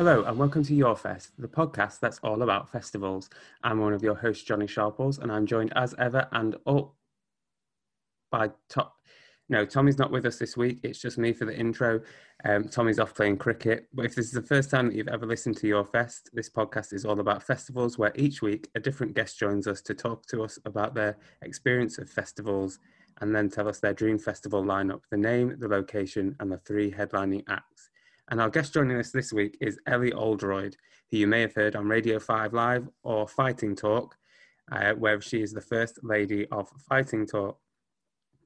Hello and welcome to Your Fest, the podcast that's all about festivals. I'm one of your hosts, Johnny Sharples, and I'm joined as ever and all by Tom. No, Tommy's not with us this week. It's just me for the intro. Um, Tommy's off playing cricket. But if this is the first time that you've ever listened to Your Fest, this podcast is all about festivals where each week a different guest joins us to talk to us about their experience of festivals and then tell us their dream festival lineup, the name, the location, and the three headlining acts. And our guest joining us this week is Ellie Oldroyd, who you may have heard on Radio 5 Live or Fighting Talk, uh, where she is the first lady of Fighting Talk.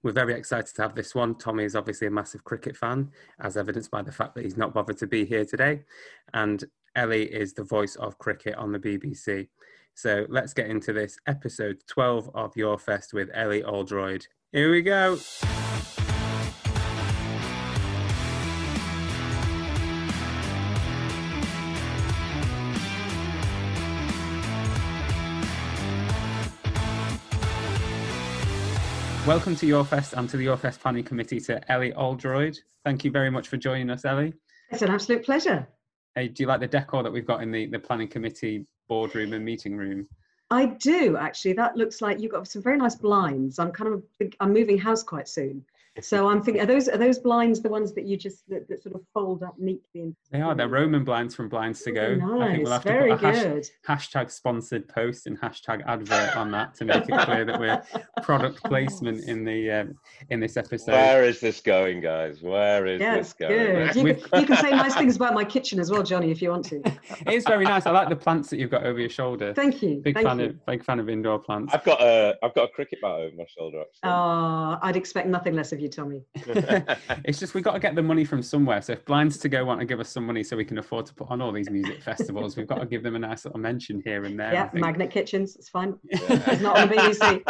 We're very excited to have this one. Tommy is obviously a massive cricket fan, as evidenced by the fact that he's not bothered to be here today. And Ellie is the voice of cricket on the BBC. So let's get into this episode 12 of Your Fest with Ellie Oldroyd. Here we go. Welcome to Your Fest and to the Your Fest Planning Committee to Ellie Oldroyd. Thank you very much for joining us, Ellie. It's an absolute pleasure. Hey, do you like the decor that we've got in the, the planning committee boardroom and meeting room? I do actually. That looks like you've got some very nice blinds. I'm kind of I'm moving house quite soon, so I'm thinking, are those are those blinds the ones that you just that, that sort of fold up neatly? Into they are. They're Roman blinds from Blinds to Go. Nice. I think we'll have Very to put a good. Hash, hashtag sponsored post and hashtag advert on that to make it clear that we're product placement in the um, in this episode. Where is this going, guys? Where is yeah, this going? Good. You, can, you can say nice things about my kitchen as well, Johnny, if you want to. it is very nice. I like the plants that you've got over your shoulder. Thank you. Big Thank fan you. of big fan of indoor plants. I've got a I've got a cricket bat over my shoulder. Actually. Oh, I'd expect nothing less of you, Tommy. it's just we've got to get the money from somewhere. So if Blinds to Go want to give us some money so we can afford to put on all these music festivals, we've got to give them a nice little mention here and there. Yeah, Magnet Kitchens, it's fine. Yeah. It's not on the BBC.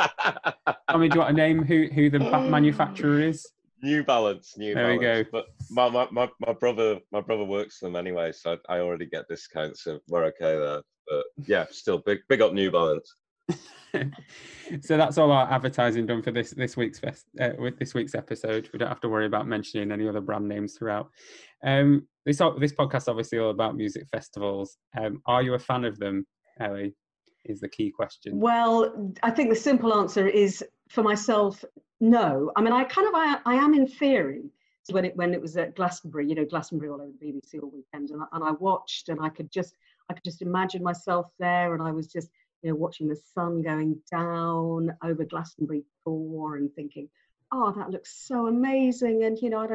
I mean, do you want to name who who the manufacturer is? New Balance, New there Balance. we go. But my, my, my, my brother my brother works for them anyway, so I already get discounts, so we're okay there. But yeah, still big big up New Balance. so that's all our advertising done for this this week's fest uh, with this week's episode. We don't have to worry about mentioning any other brand names throughout. Um, this this podcast is obviously all about music festivals. Um, are you a fan of them, Ellie? Is the key question. Well, I think the simple answer is for myself, no. I mean, I kind of I, I am in theory when it when it was at Glastonbury, you know, Glastonbury all over the BBC all weekend, and I, and I watched, and I could just I could just imagine myself there, and I was just you know, watching the sun going down over Glastonbury Tor and thinking, oh, that looks so amazing. And, you know, I'd,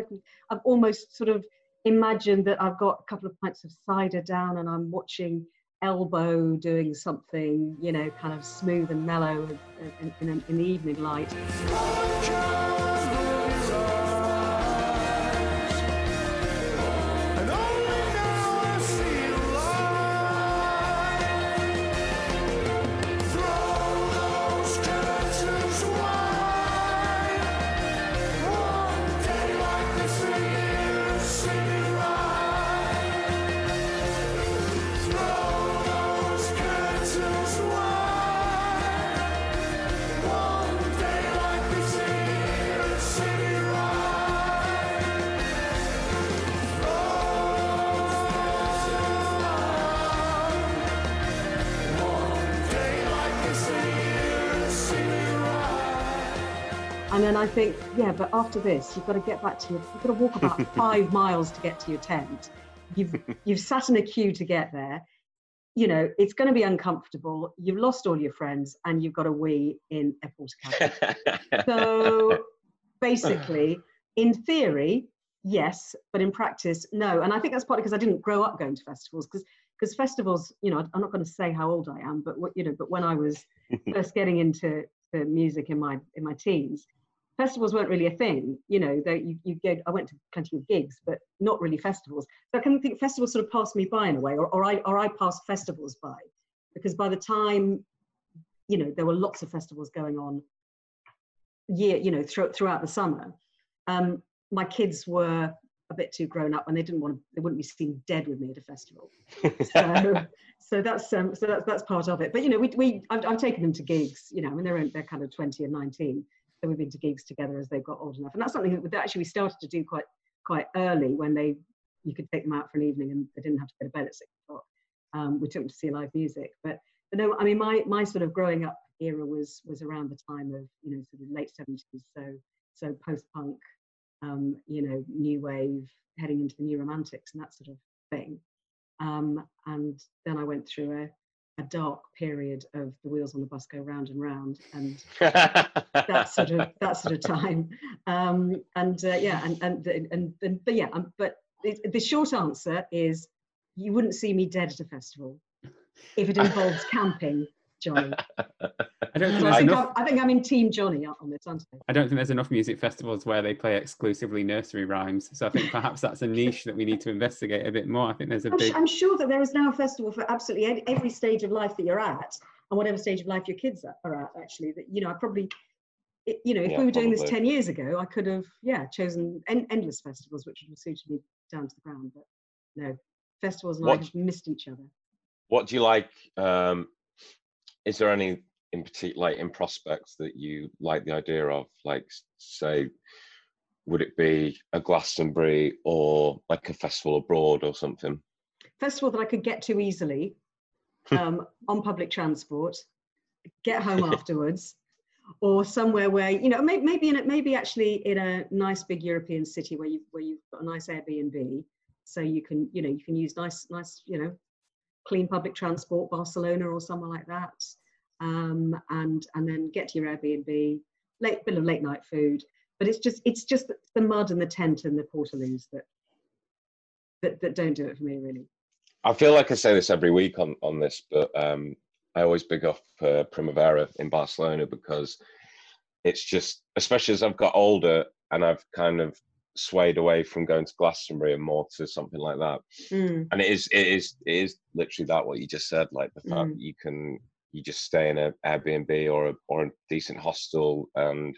I've almost sort of imagined that I've got a couple of pints of cider down and I'm watching Elbow doing something, you know, kind of smooth and mellow in, in, in the evening light. Think, yeah, but after this, you've got to get back to your, you've got to walk about five miles to get to your tent. You've, you've sat in a queue to get there. You know, it's going to be uncomfortable. You've lost all your friends and you've got a wee in a porta cabin. so basically, in theory, yes, but in practice, no. And I think that's partly because I didn't grow up going to festivals because because festivals, you know, I'm not going to say how old I am, but you know, but when I was first getting into music in my in my teens, festivals weren't really a thing. You know, they, you, you go, I went to plenty of gigs, but not really festivals. So I kind of think festivals sort of passed me by in a way, or, or I or I passed festivals by, because by the time, you know, there were lots of festivals going on. Year, you know, throughout throughout the summer, um, my kids were a bit too grown up and they didn't want to they wouldn't be seen dead with me at a festival so so that's um so that's that's part of it but you know we, we I've, I've taken them to gigs you know I mean they're they're kind of 20 and 19 so we've been to gigs together as they've got old enough, and that's something that actually we started to do quite quite early when they you could take them out for an evening and they didn't have to go to bed at six o'clock. Um, we took them to see live music, but but no, I mean my my sort of growing up era was was around the time of you know sort of late seventies, so so post punk, um, you know, new wave, heading into the new romantics and that sort of thing. Um, and then I went through a a dark period of the wheels on the bus go round and round and that sort of that sort of time. Um, and uh, yeah and and, and and but yeah um, but it, the short answer is you wouldn't see me dead at a festival if it involves camping Johnny. I don't think, I think, enough... I think I'm in Team Johnny on this, aren't I? I don't think there's enough music festivals where they play exclusively nursery rhymes. So I think perhaps that's a niche that we need to investigate a bit more. I think there's a I'm big. I'm sure that there is now a festival for absolutely every stage of life that you're at, and whatever stage of life your kids are at. Actually, that you know, I probably. you know, if yeah, we were doing probably. this 10 years ago, I could have, yeah, chosen en- endless festivals, which would have suited me down to the ground. But no, festivals and what, I have missed each other. What do you like um, is there any in particular like in prospects that you like the idea of? Like say would it be a glastonbury or like a festival abroad or something? Festival that i could get to easily um, on public transport get home afterwards or somewhere where you know maybe maybe in it maybe actually in a nice big european city where you where you've got a nice airbnb so you can you know you can use nice nice you know clean public transport, Barcelona or somewhere like that, um, and and then get to your Airbnb, late bit of late night food. But it's just it's just the mud and the tent and the portaloos that that, that don't do it for me really. I feel like I say this every week on on this, but um, I always big up uh, Primavera in Barcelona because it's just, especially as I've got older and I've kind of swayed away from going to Glastonbury and more to something like that. Mm. And it is it is it is literally that what you just said, like the fact mm. that you can you just stay in an Airbnb or a or a decent hostel and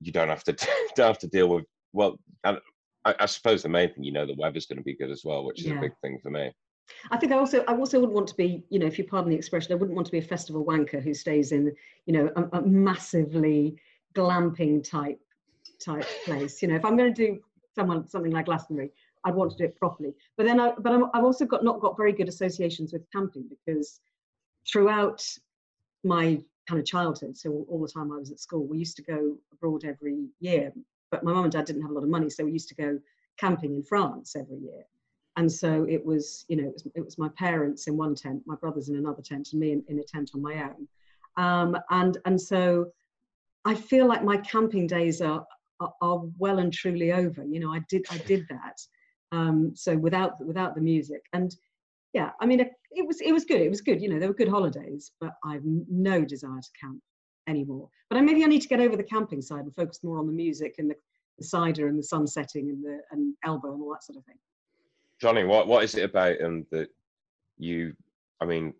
you don't have to don't have to deal with well and I, I suppose the main thing you know the weather's going to be good as well, which is yeah. a big thing for me. I think I also I also wouldn't want to be, you know, if you pardon the expression, I wouldn't want to be a festival wanker who stays in, you know, a, a massively glamping type type place. You know, if I'm going to do someone something like Glastonbury, I'd want to do it properly. But then, I, but i have also got not got very good associations with camping because throughout my kind of childhood, so all the time I was at school, we used to go abroad every year. But my mum and dad didn't have a lot of money, so we used to go camping in France every year. And so it was, you know, it was, it was my parents in one tent, my brothers in another tent, and me in, in a tent on my own. Um, and and so I feel like my camping days are are, are well and truly over. You know, I did I did that. Um, so without without the music and yeah, I mean it, was it was good. It was good. You know, there were good holidays, but I've no desire to camp anymore. But I maybe I need to get over the camping side and focus more on the music and the, the cider and the sun setting and the and elbow and all that sort of thing. Johnny, what what is it about um that you? I mean,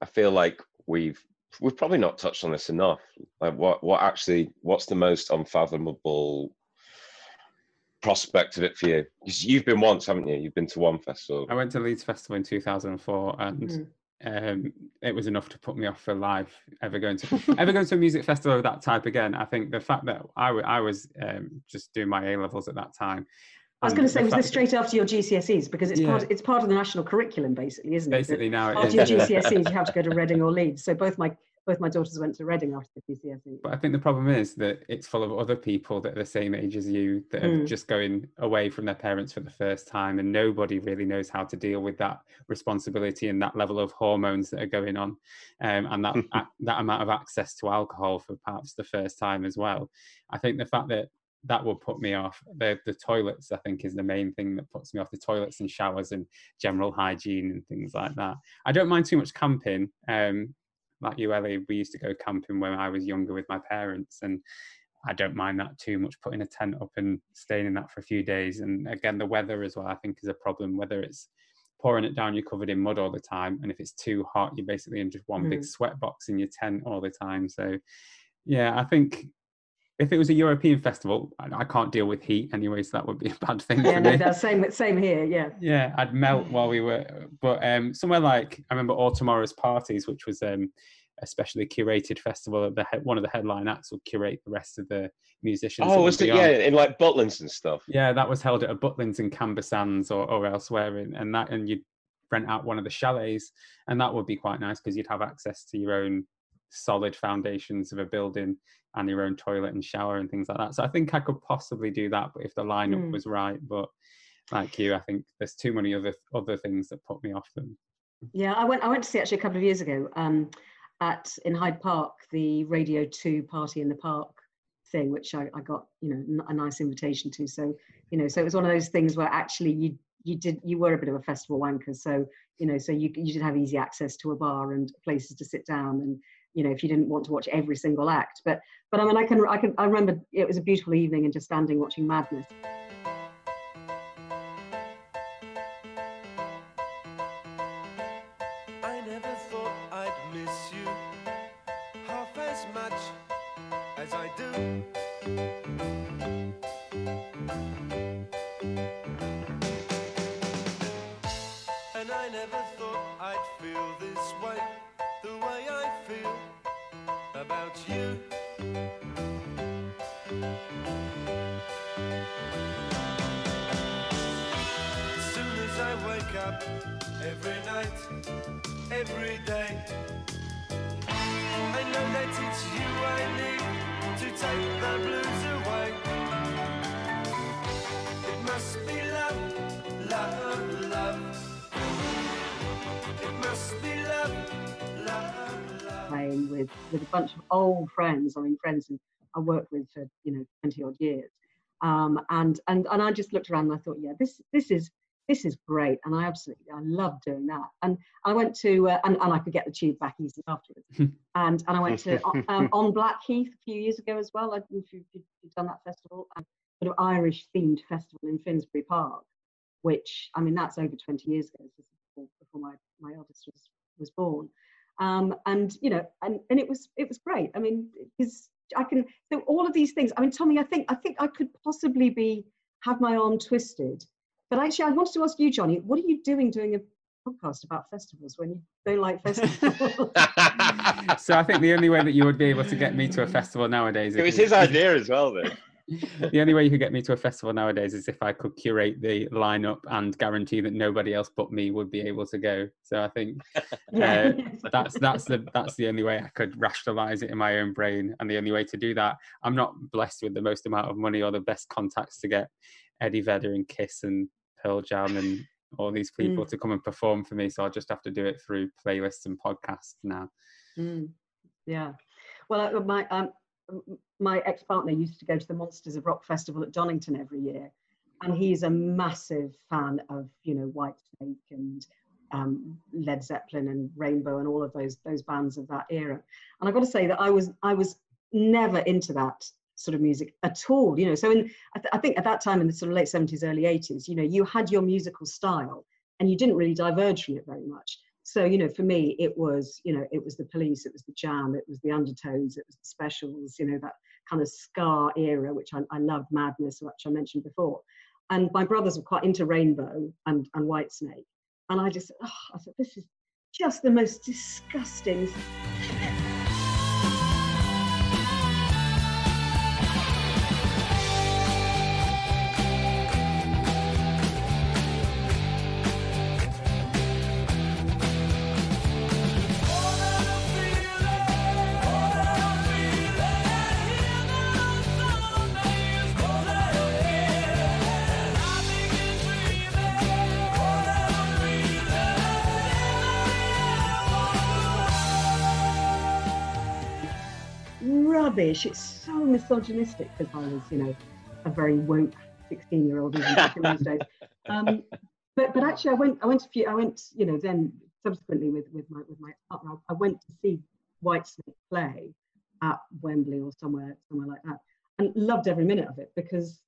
I feel like we've we've probably not touched on this enough. Like what what actually what's the most unfathomable prospect of it for you? Because you've been once, haven't you? You've been to one festival. I went to Leeds Festival in 2004, and mm. um, it was enough to put me off for life. Ever going to ever going to a music festival of that type again? I think the fact that I, w- I was um, just doing my A levels at that time, I was going to say, was this straight after your GCSEs? Because it's yeah. part it's part of the national curriculum, basically, isn't it? Basically, now after your GCSEs, you have to go to Reading or Leeds. So both my both my daughters went to Reading after the GCSEs. But I think the problem is that it's full of other people that are the same age as you that are mm. just going away from their parents for the first time, and nobody really knows how to deal with that responsibility and that level of hormones that are going on, um, and that that amount of access to alcohol for perhaps the first time as well. I think the fact that that will put me off. The the toilets, I think, is the main thing that puts me off. The toilets and showers and general hygiene and things like that. I don't mind too much camping. Um, like you, Ellie, we used to go camping when I was younger with my parents, and I don't mind that too much. Putting a tent up and staying in that for a few days, and again, the weather as well, I think, is a problem. Whether it's pouring it down, you're covered in mud all the time, and if it's too hot, you're basically in just one mm. big sweat box in your tent all the time. So, yeah, I think if it was a European festival, I, can't deal with heat anyway, so that would be a bad thing. Yeah, no, that's same same here. Yeah. Yeah, I'd melt while we were, but um, somewhere like I remember All Tomorrow's parties, which was um, a specially curated festival. The one of the headline acts will curate the rest of the musicians. Oh, was it? Yeah, in like Butlins and stuff. Yeah, that was held at a Butlins in Camber Sands or, or elsewhere, in, and that and you'd rent out one of the chalets, and that would be quite nice because you'd have access to your own solid foundations of a building and your own toilet and shower and things like that. So I think I could possibly do that, but if the lineup mm. was right, but like you, I think there's too many other other things that put me off them. Yeah, I went I went to see actually a couple of years ago um, at in Hyde Park the Radio Two Party in the Park thing, which I, I got you know a nice invitation to. So you know, so it was one of those things where actually you you did you were a bit of a festival wanker, so you know, so you you did have easy access to a bar and places to sit down and you know if you didn't want to watch every single act. But but i mean i can i can i remember it was a beautiful evening and just standing watching madness friends. I mean, friends who I worked with for you know 20 odd years. Um, and and and I just looked around and I thought, yeah, this this is this is great, and I absolutely I love doing that. And I went to uh, and, and I could get the tube back easily afterwards. and and I went to um, on Blackheath a few years ago as well. I don't know if you've, you've done that festival, a sort of Irish themed festival in Finsbury Park, which I mean that's over 20 years ago, before, before my my eldest was was born um, and you know and, and it was it was great. I mean because i can so all of these things i mean tommy i think i think i could possibly be have my arm twisted. But actually i wanted to ask you johnny what are you doing doing a podcast about festivals when you don't like festivals? So i think the only way that you would be able to get me to a festival nowadays it was his idea as well then the only way you could get me to a festival nowadays is if I could curate the lineup and guarantee that nobody else but me would be able to go. So I think uh, that's that's the that's the only way I could rationalize it in my own brain, and the only way to do that. I'm not blessed with the most amount of money or the best contacts to get Eddie Vedder and Kiss and Pearl Jam and all these people mm. to come and perform for me. So I'll just have to do it through playlists and podcasts now. Mm. Yeah. Well, my um, my ex-partner used to go to the Monsters of Rock festival at Donington every year, and he's a massive fan of you know Whitesnake and um, Led Zeppelin and Rainbow and all of those those bands of that era. And I've got to say that I was I was never into that sort of music at all. You know, so in I, th- I think at that time in the sort of late 70s, early 80s, you know, you had your musical style and you didn't really diverge from it very much so you know for me it was you know it was the police it was the jam it was the undertones it was the specials you know that kind of ska era which i, I loved madness which i mentioned before. And my brothers were quite into rainbow and, and whitesnake. And i just oh, i thought this is just the most disgusting rubbish. It's so misogynistic because I was, you know, a very woke 16 year old in those days. Um, but but actually, I went I went a few I went you know then subsequently with with my with my partner I went to see Whitesnake play at Wembley or somewhere somewhere like that and loved every minute of it because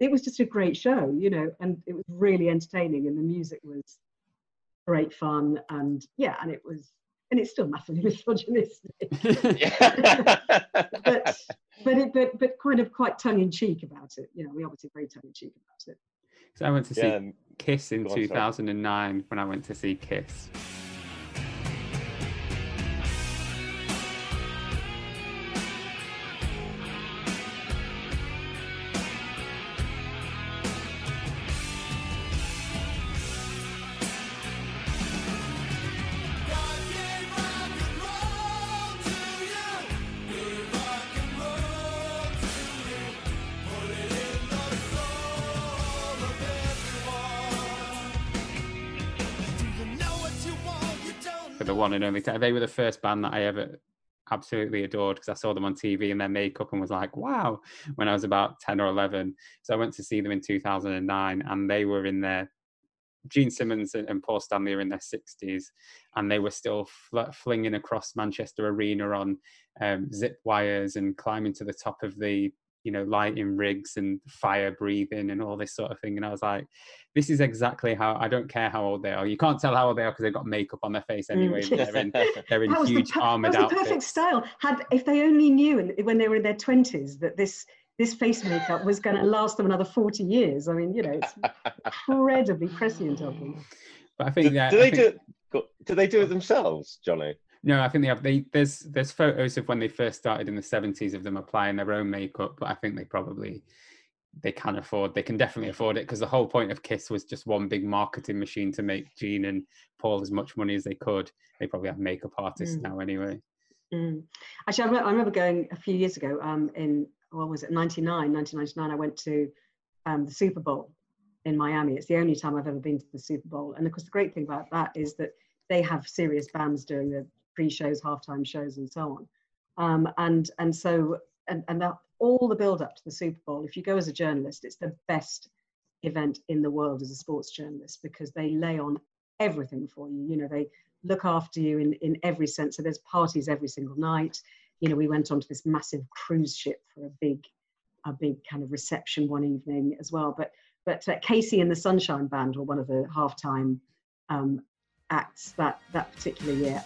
it was just a great show you know and it was really entertaining and the music was great fun and yeah and it was and it's still massively misogynistic. but but it, but but kind of quite tongue in cheek about it. You know, we obviously very tongue in cheek about it. So I went to see yeah, Kiss in 2009 when I went to see Kiss. And only. They were the first band that I ever absolutely adored because I saw them on TV and their makeup and was like, wow, when I was about 10 or 11. So I went to see them in 2009 and they were in their Gene Simmons and Paul Stanley are in their 60s, and they were still fl- flinging across Manchester Arena on um, zip wires and climbing to the top of the you know lighting rigs and fire breathing and all this sort of thing. And i was like this is exactly how i don't care how old they are. You can't tell how old they are because they've got makeup on their face mm. anyway they're in, they're in huge the, armored that was the perfect style. Had if they only knew when they were in their 20s that this this face makeup was going to last them another 40 years. I mean you know it's incredibly prescient of them. But i think do, yeah, do they think, do do they do it themselves johnny no, I think they have. They there's there's photos of when they first started in the 70s of them applying their own makeup, but I think they probably they can afford. They can definitely afford it because the whole point of Kiss was just one big marketing machine to make Gene and Paul as much money as they could. They probably have makeup artists mm. now anyway. Mm. Actually, I remember, I remember, going a few years ago um, in what was it 99 1999 i went to um, the super bowl in miami it's the only time i've ever been to the super bowl and of course the great thing about that is that they have serious bands doing the pre-shows, halftime shows, and so on. Um, and and so and and that, all the build up to the Super Bowl. If you go as a journalist, it's the best event in the world as a sports journalist because they lay on everything for you. You know, they look after you in in every sense. So there's parties every single night. You know, we went onto this massive cruise ship for a big a big kind of reception one evening as well. But but uh, KC and the Sunshine Band were one of the halftime um, acts that that particular year.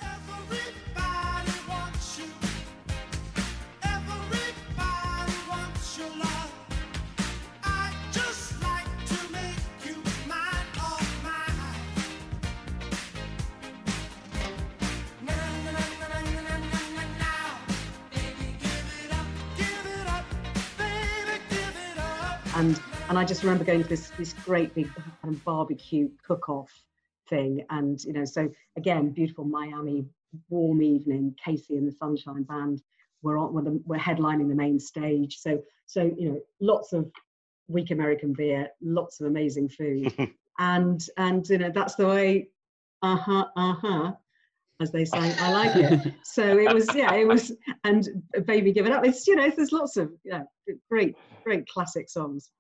And and I just remember going to this this great big barbecue cook off thing, and you know, so again, beautiful Miami warm evening. KC and the Sunshine Band were on were, the, were headlining the main stage. So so you know, lots of weak American beer, lots of amazing food, and and you know that's the way. Uh huh. Uh huh as they say, i like it so it was yeah it was and baby give it up it's you know there's lots of yeah great great classic songs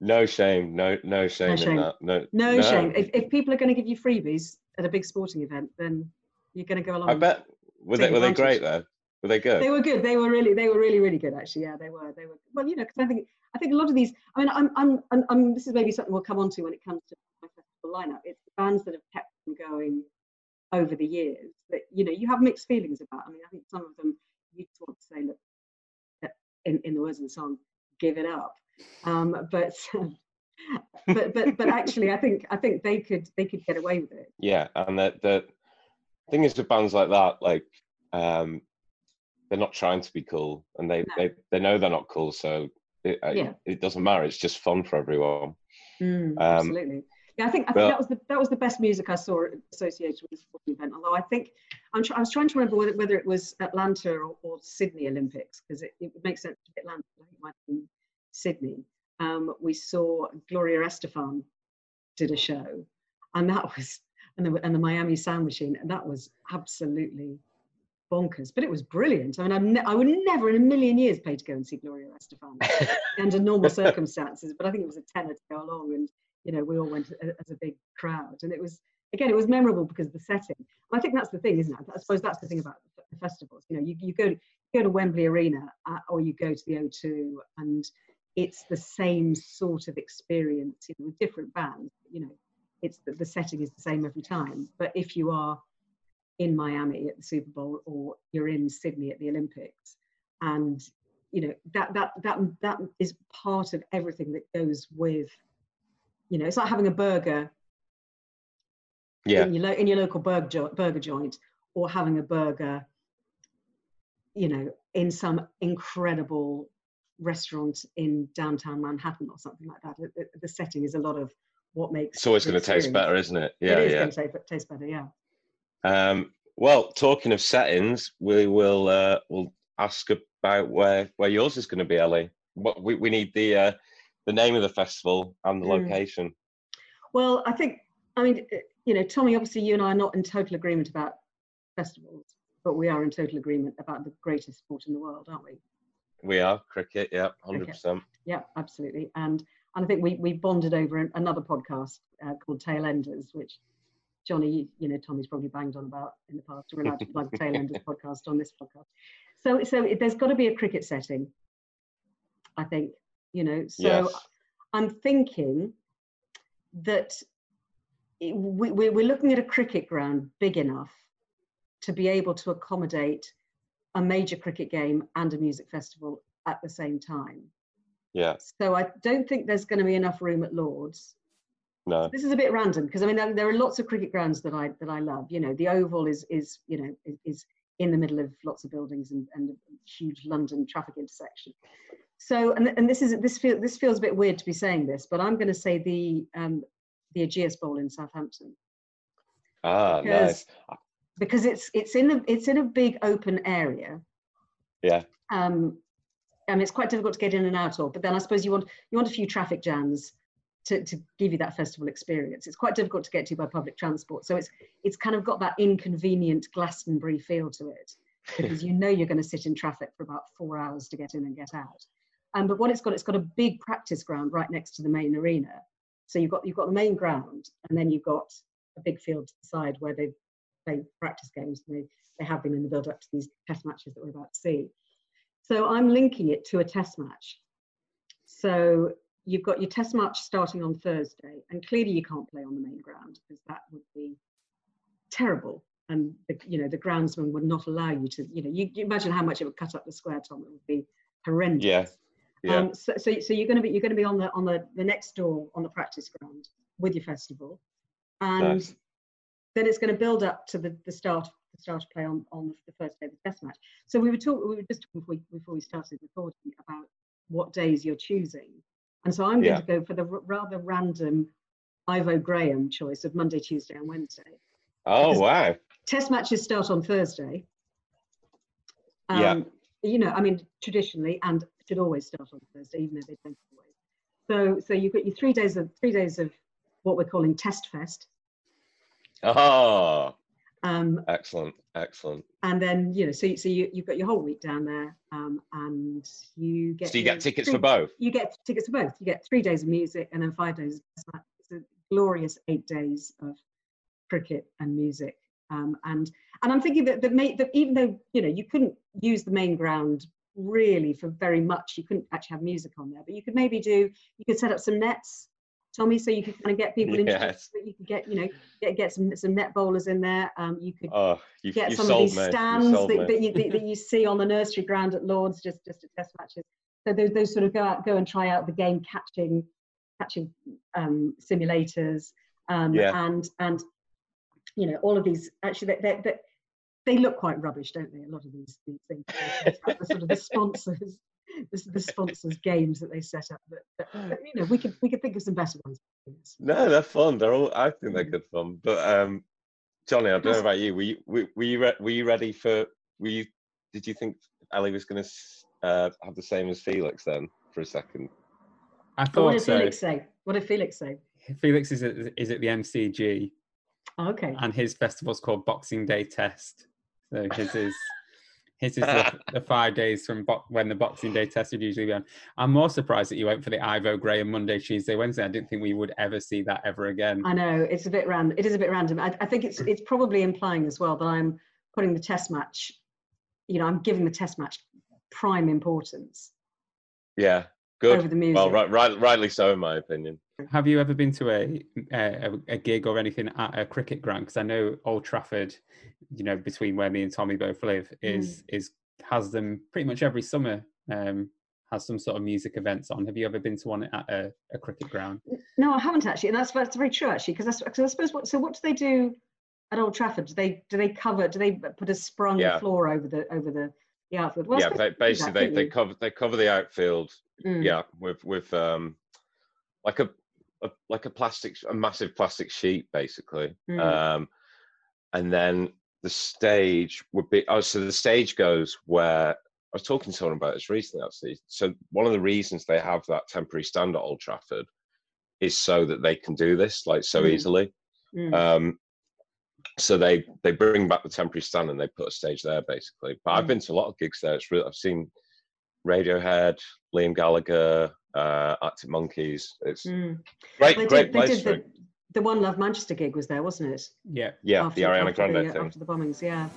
no shame no no shame, no shame. in that no no, no. shame if, if people are going to give you freebies at a big sporting event then you're going to go along i bet were they were they great though were they good they were good they were really they were really really good actually yeah they were they were well you know because i think i think a lot of these i mean i'm i'm i'm, I'm this is maybe something we'll come on to when it comes to my festival lineup it's the bands that have kept them going over the years that you know you have mixed feelings about. I mean, I think some of them you just want to say, look, in, in the words of the song, give it up. Um, but but but but actually, I think I think they could they could get away with it. Yeah, and the the thing is with bands like that, like um, they're not trying to be cool, and they no. they they know they're not cool, so it, yeah. it doesn't matter. It's just fun for everyone. Mm, um, absolutely. Yeah, I think I think that was the that was the best music I saw associated with this event. Although I think I'm tr- I was trying to remember whether, whether it was Atlanta or, or Sydney Olympics because it, it makes sense to Atlanta. I think it might have been Sydney. Um, we saw Gloria Estefan did a show, and that was and the, and the Miami Sound Machine, and that was absolutely bonkers, but it was brilliant. I mean, ne- i would never in a million years pay to go and see Gloria Estefan under normal circumstances, but I think it was a tenner to go along, and you know, we all went as a big crowd. And it was, again, it was memorable because of the setting. I think that's the thing, isn't it? I suppose that's the thing about the festivals. You know, you, you go to, go to Wembley Arena uh, or you go to the O2 and it's the same sort of experience, you know, with different bands, you know, it's the, the setting is the same every time. But if you are in Miami at the Super Bowl or you're in Sydney at the Olympics and you know that that that that is part of everything that goes with you know, it's like having a burger yeah. in, your, lo- in your local burger, jo- burger joint or having a burger, you know, in some incredible restaurant in downtown Manhattan or something like that. The, the setting is a lot of what makes it's always going to taste better, isn't it? Yeah, it is yeah. going to taste, better. Yeah. Um, well, talking of settings, we will uh, we'll ask about where where yours is going to be, Ellie. What we, we need the uh, the name of the festival and the mm. location? Well, I think, I mean, you know, Tommy, obviously you and I are not in total agreement about festivals, but we are in total agreement about the greatest sport in the world, aren't we? We are cricket, yeah, hundred percent. Yeah, absolutely. And and I think we we bonded over another podcast uh, called Tailenders, which Johnny, you know, Tommy's probably banged on about in the past. We're allowed to plug Tailenders podcast on this podcast. So so it, there's got to be a cricket setting. I think you know. So yes. I'm thinking that we, we're looking at a cricket ground big enough to be able to accommodate a major cricket game and a music festival at the same time. Yeah. So I don't think there's going to be enough room at Lords. No. This is a bit random because I mean there, are lots of cricket grounds that I that I love. You know, the Oval is is you know is, is in the middle of lots of buildings and, and a huge London traffic intersection. So and and this is this feel this feels a bit weird to be saying this, but I'm going to say the um, the Ageas Bowl in Southampton. Ah, because, nice. Because it's it's in a it's in a big open area. Yeah. Um, I mean, it's quite difficult to get in and out of. But then I suppose you want you want a few traffic jams to, to give you that festival experience. It's quite difficult to get to by public transport. So it's it's kind of got that inconvenient Glastonbury feel to it because you know you're going to sit in traffic for about four hours to get in and get out. Um, but what it's got, it's got a big practice ground right next to the main arena. So you've got you've got the main ground, and then you've got a big field to the side where they play practice games. And they they have been in the build up to these test matches that we're about to see. So I'm linking it to a test match. So you've got your test match starting on Thursday, and clearly you can't play on the main ground because that would be terrible. And the, you know the groundsman would not allow you to. You know, you, you imagine how much it would cut up the square, Tom. It would be horrendous. Yeah. Yeah. Um, so, so, so you're going to be you're going to be on the on the the next door on the practice ground with your festival, and nice. Then it's going to build up to the the start the start of play on on the first day of the test match. So we were talking we were just talking before we, before we started recording about what days you're choosing, and so I'm going yeah. to go for the r- rather random Ivo Graham choice of Monday, Tuesday, and Wednesday. Oh wow! Test matches start on Thursday. Um, yeah. You know, I mean, traditionally, and should always start on Thursday, even if they don't always. So, so you've got your three days of three days of what we're calling Test Fest. Oh, um, excellent, excellent. And then you know, so so you you've got your whole week down there, um, and you get. So you get tickets three, for both. You get tickets for both. You get three days of music and then five days. It's a glorious eight days of cricket and music. Um, and and I'm thinking that, that, may, that even though you know you couldn't use the main ground really for very much. You couldn't actually have music on there, but you could maybe do. You could set up some nets, Tommy, so you could kind of get people interested. yes. You could get you know get get some some net bowlers in there. Um, you could oh, you, get some of these me. stands that, that, you, that, you see on the nursery ground at Lords just just at test matches. So those, those sort of go out go and try out the game catching catching um, simulators um, yeah. and and you know all of these actually they, they, they look quite rubbish, don't they? A lot of these these things, the sort of the sponsors, the, the, sponsors games that they set up. But, but, but, you know, we could we could think of some better ones. No, they're fun. They're all. I think they're mm. good fun. But um, Johnny, I don't know about you. Were you were, were you re- were you ready for? Were you? Did you think Ellie was going to uh, have the same as Felix then for a second? I thought what did so. Felix say? What did Felix say? Felix is at, is at the MCG. okay. And his festival's called Boxing Day Test. So his is his is the, the, five days from bo- when the Boxing Day test would usually be on. I'm more surprised that you went for the Ivo Graham Monday, Tuesday, Wednesday. I didn't think we would ever see that ever again. I know it's a bit random. It is a bit random. I, I think it's it's probably implying as well that I'm putting the test match. You know, I'm giving the test match prime importance. Yeah, good. Over the music. Well, right, right, rightly so, in my opinion. Have you ever been to a a, a gig or anything at a cricket ground? Because I know Old Trafford, you know, between where me and Tommy both live, is mm. is has them pretty much every summer. Um, has some sort of music events on. Have you ever been to one at a, a cricket ground? No, I haven't actually, and that's that's very true actually. Because I suppose what so what do they do at Old Trafford? Do they do they cover? Do they put a sprung yeah. floor over the over the the outfield? Well, yeah, basically that, they, they cover they cover the outfield. Mm. Yeah, with with um like a a, like a plastic, a massive plastic sheet, basically. Mm. Um, and then the stage would be. Oh, so the stage goes where I was talking to someone about this recently, actually. So one of the reasons they have that temporary stand at Old Trafford is so that they can do this like so mm. easily. Mm. Um, so they they bring back the temporary stand and they put a stage there basically. But I've Mm. been to a lot of gigs there. It's really, I've seen Radiohead, Liam Gallagher, uh, Arctic Monkeys. It's Mm. great, They great did, they place did the, the One Love Manchester gig was there, wasn't it? Yeah. yeah, after, the Ariana after Grande the, thing. After the bombings, yeah.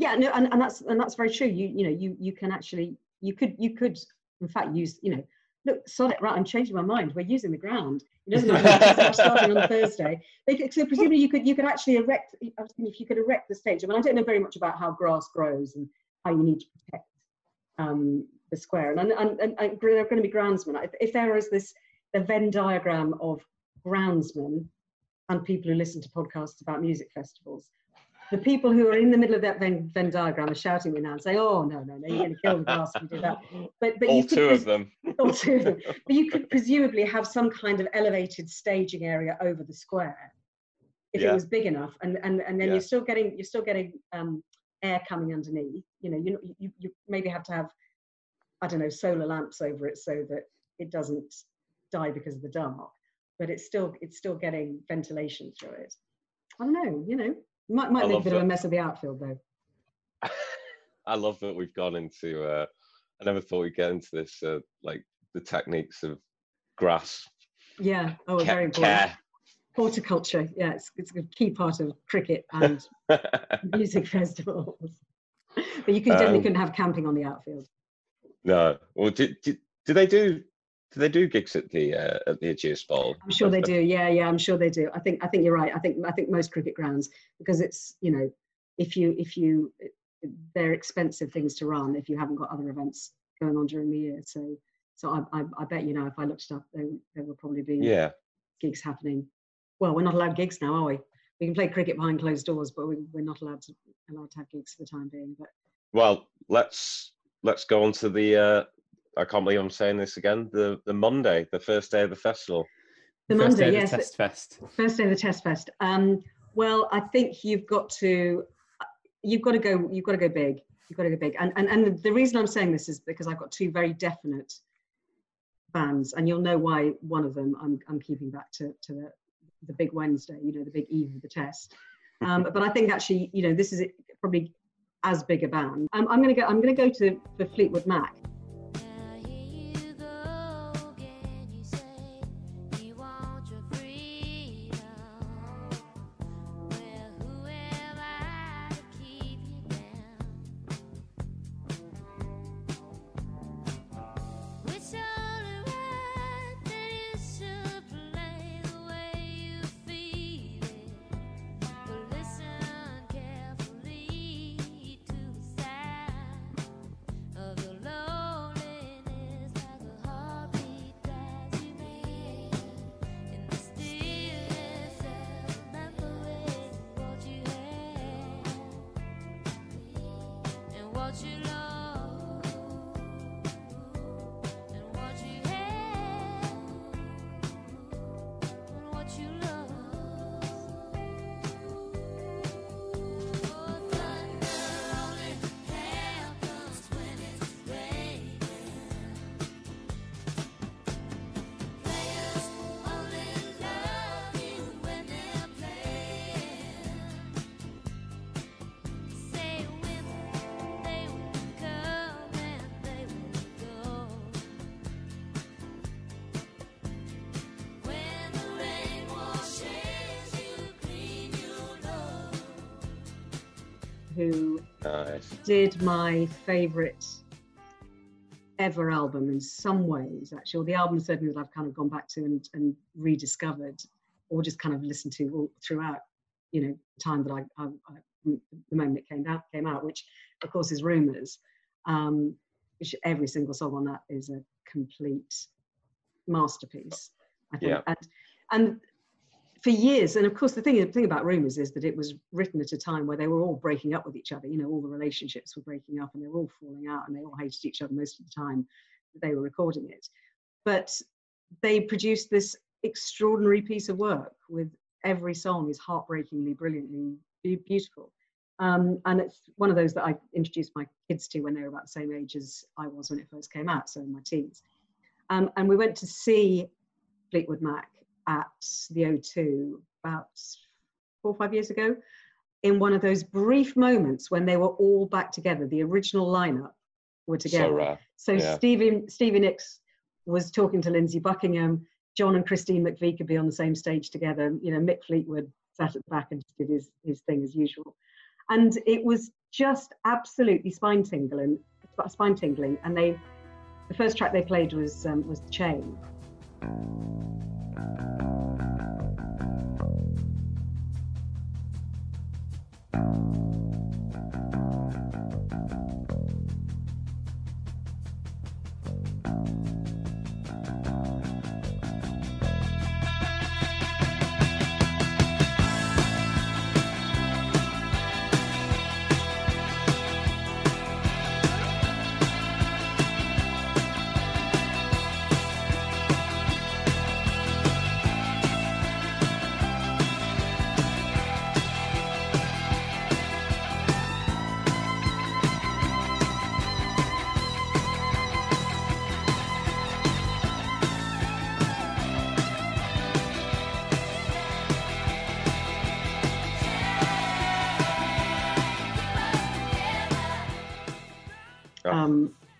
Yeah, no, and, and that's and that's very true. You you know you you can actually you could you could in fact use you know look sod it right. I'm changing my mind. We're using the ground. It doesn't matter starting on Thursday. They could, so presumably you could you could actually erect. I was thinking if you could erect the stage. I mean I don't know very much about how grass grows and how you need to protect um, the square. And, and, and, and, and there are going to be groundsmen. If, if there is this the Venn diagram of groundsmen and people who listen to podcasts about music festivals, the people who are in the middle of that Venn, Venn diagram are shouting me now and saying, "Oh no, no, no! You're going to kill the grass if you do that." But but All you could two of them. all two of them. But you could presumably have some kind of elevated staging area over the square if Yeah. it was big enough, and and and then Yeah. you're still getting you're still getting um, air coming underneath. You know, you, you you maybe have to have I don't know solar lamps over it so that it doesn't die because of the dark, but it's still it's still getting ventilation through it. I don't know. You know, might might I make a bit of a mess of the outfield though. I love that we've gone into. Uh, I never thought we'd get into this, uh, like the techniques of grass Yeah. Oh, ca- very important. care. Horticulture. Yeah, it's it's a key part of cricket and music festivals. But you can definitely Um, couldn't have camping on the outfield. no, well, do, do, do they do? Do they do gigs at the uh, at the Ageas Bowl? I'm sure they do. Yeah, yeah, I'm sure they do. I think I think you're right. I think I think most cricket grounds because it's you know if you if you they're expensive things to run if you haven't got other events going on during the year. So so I I, I bet you know if I looked it up there, there will probably be Yeah, gigs happening. Well, we're not allowed gigs now, are we? We can play cricket behind closed doors, but we, we're not allowed to allowed to have gigs for the time being. But Well, let's let's go on to the. Uh, I can't believe I'm saying this again. The the Monday, the first day of the festival. the First Monday, day of yes, the test fest. First day of the test fest. Um, well, I think you've got to you've got to go you've got to go big. You've got to go big. And and and the reason I'm saying this is because I've got two very definite bands, and you'll know why one of them I'm I'm keeping back to to the the big Wednesday. You know, the big eve of the test. Um, but I think actually, you know, this is probably as big a band. Um, I'm going to go. I'm going to go to for Fleetwood Mac. Did my favorite ever album in some ways, actually. Or the album certainly that I've kind of gone back to and, and rediscovered, or just kind of listened to all throughout, you know, time that I, I, I the moment it came out, came out, which of course is Rumours. Um, which every single song on that is a complete masterpiece. I think. Yeah. And and for years, and of course the thing the thing about Rumours is that it was written at a time where they were all breaking up with each other. You know, all the relationships were breaking up and they were all falling out and they all hated each other most of the time that they were recording it. But they produced this extraordinary piece of work with every song is heartbreakingly, brilliantly beautiful. Um, and it's one of those that I introduced my kids to when they were about the same age as I was when it first came out, so in my teens. Um, and we went to see Fleetwood Mac at the O2 about four or five years ago in one of those brief moments when they were all back together. The original lineup were together. So rare. So Yeah. Stevie Stevie Nicks was talking to Lindsey Buckingham. John and Christine McVie could be on the same stage together. You know, Mick Fleetwood sat at the back and did his his thing as usual, and it was just absolutely spine tingling, spine tingling. And they, the first track they played was um, was the Chain.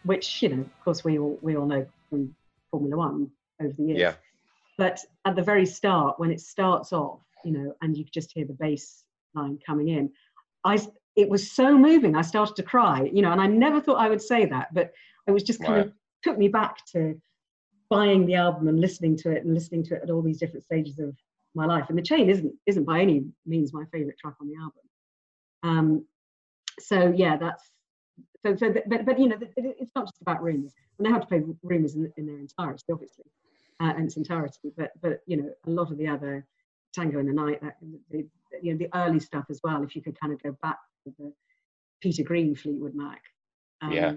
Which you know, of course, we all we all know from Formula One over the years. Yeah. But at the very start, when it starts off, you know, and you just hear the bass line coming in, I it was so moving. I started to cry, you know, and I never thought I would say that, but it was just kind of took me back to buying the album and listening to it and listening to it at all these different stages of my life. And the chain isn't isn't by any means my favorite track on the album. Um, so yeah, that's so so. But but, but you know, it's not just about rumors. And they have to play rumors in, in their entirety, obviously, uh, in its entirety. But but you know, a lot of the other Tango in the Night, that, the, you know, the early stuff as well. If you could kind of go back to the Peter Green Fleetwood Mac. um, Yeah.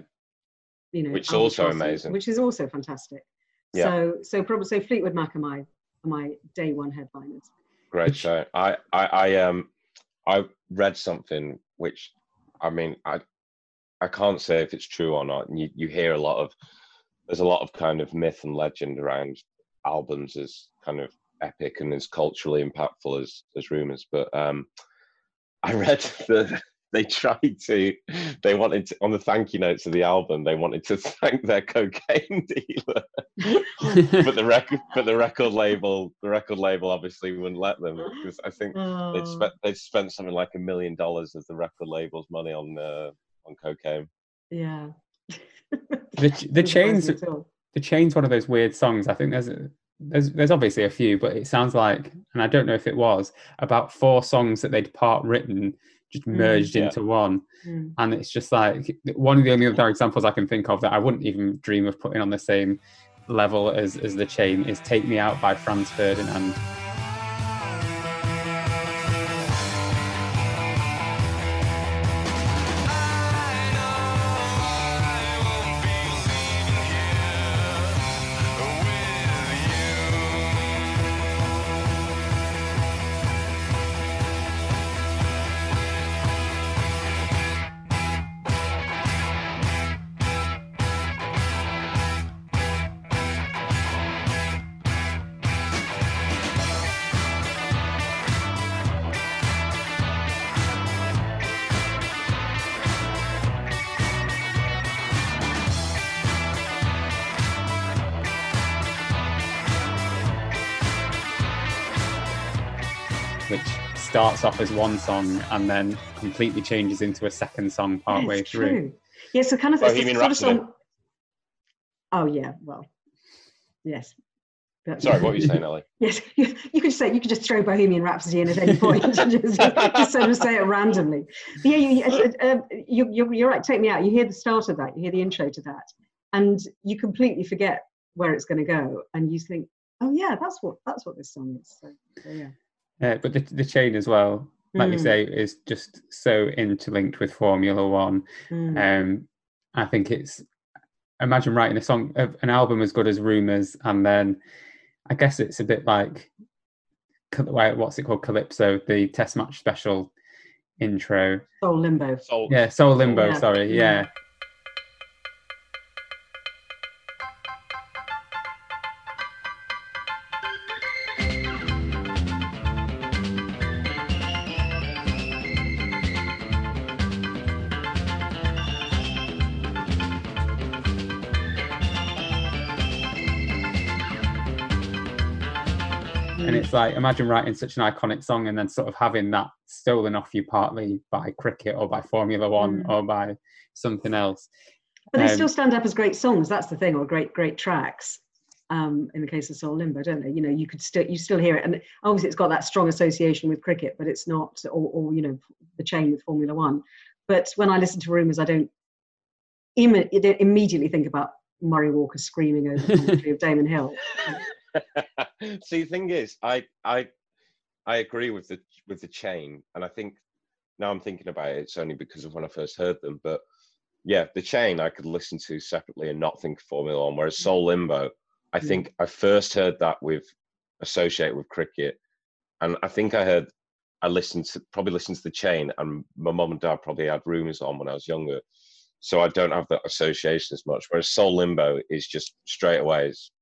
You know, Which is also amazing. Which is also fantastic. Yeah. So so probably so Fleetwood Mac are my are my day one headliners. Great show. I, I, I, um, I read something which, I mean, I, I can't say if it's true or not. And you, you hear a lot of, there's a lot of kind of myth and legend around albums as kind of epic and as culturally impactful as as rumors. But um, I read that they tried to, they wanted to, on the thank you notes of the album, they wanted to thank their cocaine dealer but the record but the record label the record label obviously wouldn't let them because i think they'd Oh, spent they'd spent something like a million dollars of the record label's money on uh, on cocaine yeah. The, the chains, me at all. the chain's one of those weird songs. I think there's a, there's there's obviously a few, but it sounds like, and I don't know if it was about four songs that they'd part written just Mm, merged yeah. into one, Mm. and it's just like one of the only other examples I can think of that I wouldn't even dream of putting on the same level as as the chain is "Take Me Out" by Franz Ferdinand. Starts off as one song and then completely changes into a second song Yeah, partway it's through. true. Yeah, so kind of it's the Bohemian sort of Rhapsody. song. Oh yeah, well, yes. But- Sorry, what were you saying, Ellie? Yes, you, you could say you could just throw Bohemian Rhapsody in at any point, and just, just sort of say it randomly. But yeah, you, you, uh, uh, you, you're, you're right. Take me out. You hear the start of that. You hear the intro to that, and you completely forget where it's going to go, and you think, oh yeah, that's what that's what this song is. So, so yeah. Uh, but the, the chain as well, like you Mm. say, is just so interlinked with Formula One. Mm. Um, I think it's imagine writing a song, of an album as good as Rumors, and then I guess it's a bit like what's it called, Calypso, the Test Match Special intro. Soul Limbo. Soul. Yeah, Soul Limbo. Yeah. Sorry, Mm. yeah. It's like imagine writing such an iconic song and then sort of having that stolen off you partly by cricket or by Formula One Mm. or by something else. But they Um, still stand up as great songs. That's the thing, or great great tracks. Um, in the case of Soul Limbo, don't they? You know, you could still you still hear it, and obviously it's got that strong association with cricket, but it's not, or, or you know, the chain with Formula One. But when I listen to Rumours, I don't, Im- immediately think about Murray Walker screaming over the commentary of Damon Hill. See, the thing is, I I I agree with the with the chain, and I think now I'm thinking about it, it's only because of when I first heard them. But yeah, the chain I could listen to separately and not think of Formula One. Whereas Soul Limbo, I Mm. think I first heard that with associated with cricket, and I think I heard I listened to probably listened to the chain, and my mum and dad probably had rumors on when I was younger. So I don't have that association as much. Whereas Soul Limbo is just straight away is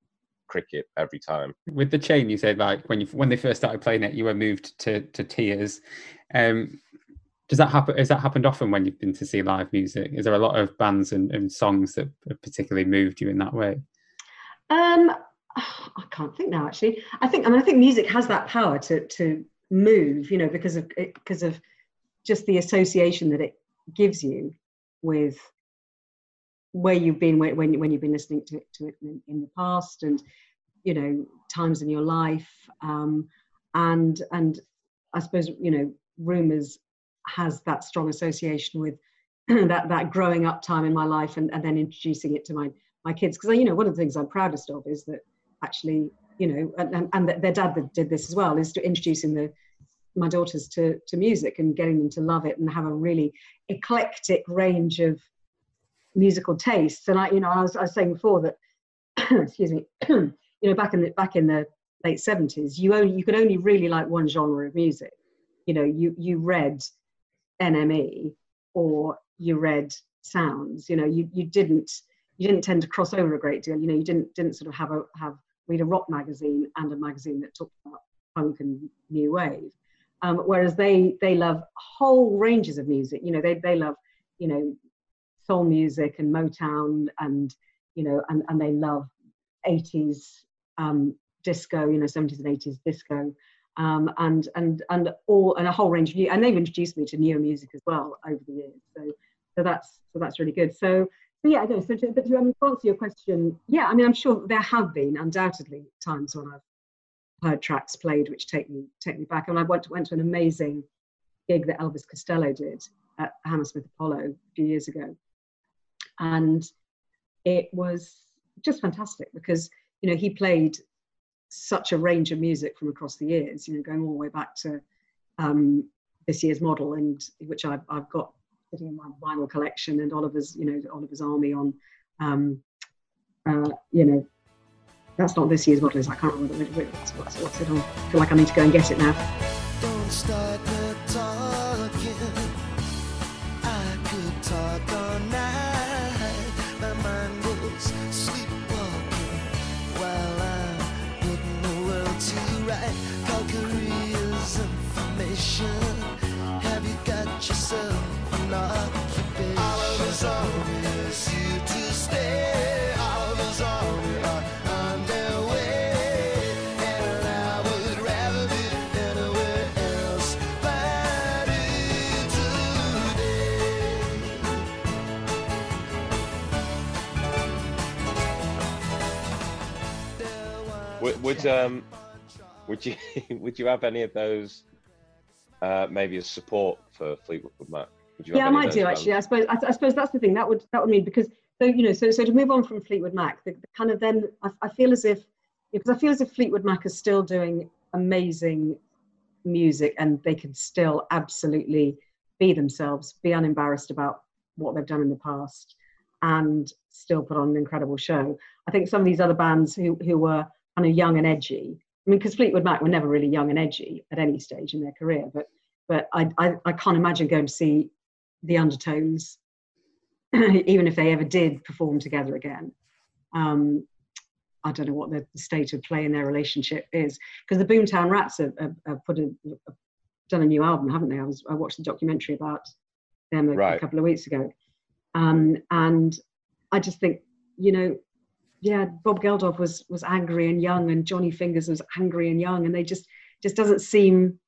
cricket every time. with the chain you said like when you when they first started playing it you were moved to to tears um does that happen has that happened often when you've been to see live music is there a lot of bands and, and songs that have particularly moved you in that way Um, I can't think now. Actually, I think. I mean, I think music has that power to to move. You know, because of because of just the association that it gives you with where you've been when when, when you've been listening to, to it in, in the past, and you know times in your life, um, and and I suppose you know rumors has that strong association with that that growing up time in my life, and, and then introducing it to my my kids. Because you know one of the things I'm proudest of is that actually you know and, and, their dad did this as well is to introducing the my daughters to to music and getting them to love it and have a really eclectic range of musical tastes and I you know I was, I was saying before that excuse me you know back in the back in the late 70s you only you could only really like one genre of music you know you you read NME or you read sounds you know you you didn't you didn't tend to cross over a great deal. You know, you didn't didn't sort of have a have read a rock magazine and a magazine that talked about punk and new wave. Um, whereas they they love whole ranges of music. You know, they they love you know soul music and Motown and you know and and they love 80s um, disco. You know, 70s and 80s disco. Um, and and and all and a whole range of new and they've introduced me to newer music as well over the years so so that's so that's really good so but yeah, no. So, to, but to um, answer your question, yeah, I mean, I'm sure there have been undoubtedly times when I've heard tracks played which take me take me back. And I went to, went to an amazing gig that Elvis Costello did at Hammersmith Apollo a few years ago, and it was just fantastic because you know he played such a range of music from across the years. You know, going all the way back to um, this year's model, and which I've, I've got sitting in my vinyl collection and Oliver's, you know, Oliver's Army on, um, uh, you know, that's not this year's model, is I can't remember what's, what's it on. I feel like I need to go and get it now. Would, um, would you would you have any of those? Uh, maybe as support for Fleetwood Mac. Would you yeah, I have any of might do bands? actually. I suppose I, I suppose that's the thing. That would that would mean because so you know so so to move on from Fleetwood Mac, the, the kind of then I, I feel as if because I feel as if Fleetwood Mac is still doing amazing music and they can still absolutely be themselves, be unembarrassed about what they've done in the past, and still put on an incredible show. I think some of these other bands who who were kind of young and edgy. I mean, because Fleetwood Mac were never really young and edgy at any stage in their career, but but I, I, I can't imagine going to see the Undertones, even if they ever did perform together again. Um, I don't know what the state of play in their relationship is because the Boomtown Rats have, have, have put a, have done a new album, haven't they? I was I watched the documentary about them a, a couple of weeks ago, um, and I just think you know, yeah, Bob Geldof was was angry and young, and Johnny Fingers was angry and young, and they just just doesn't seem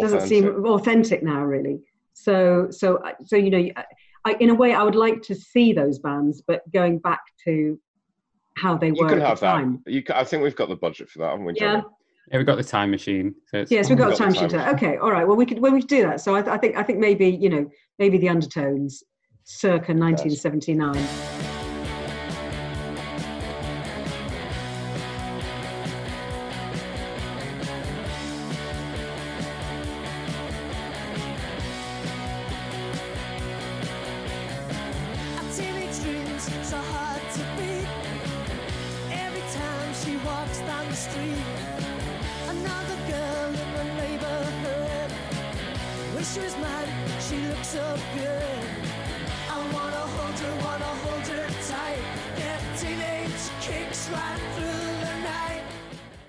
doesn't seem Authentic. authentic now really so so so you know I, I, in a way i would like to see those bands but going back to how they You were can at have the that. You ca I think we've got the budget for that, haven't we? yeah Johnny? Yeah, we've got the time machine. So it's, yes we've got a We've got time the sheet time to- okay all right well we could well we could do that so I, th- I think i think maybe you know maybe the undertones circa 1979 Our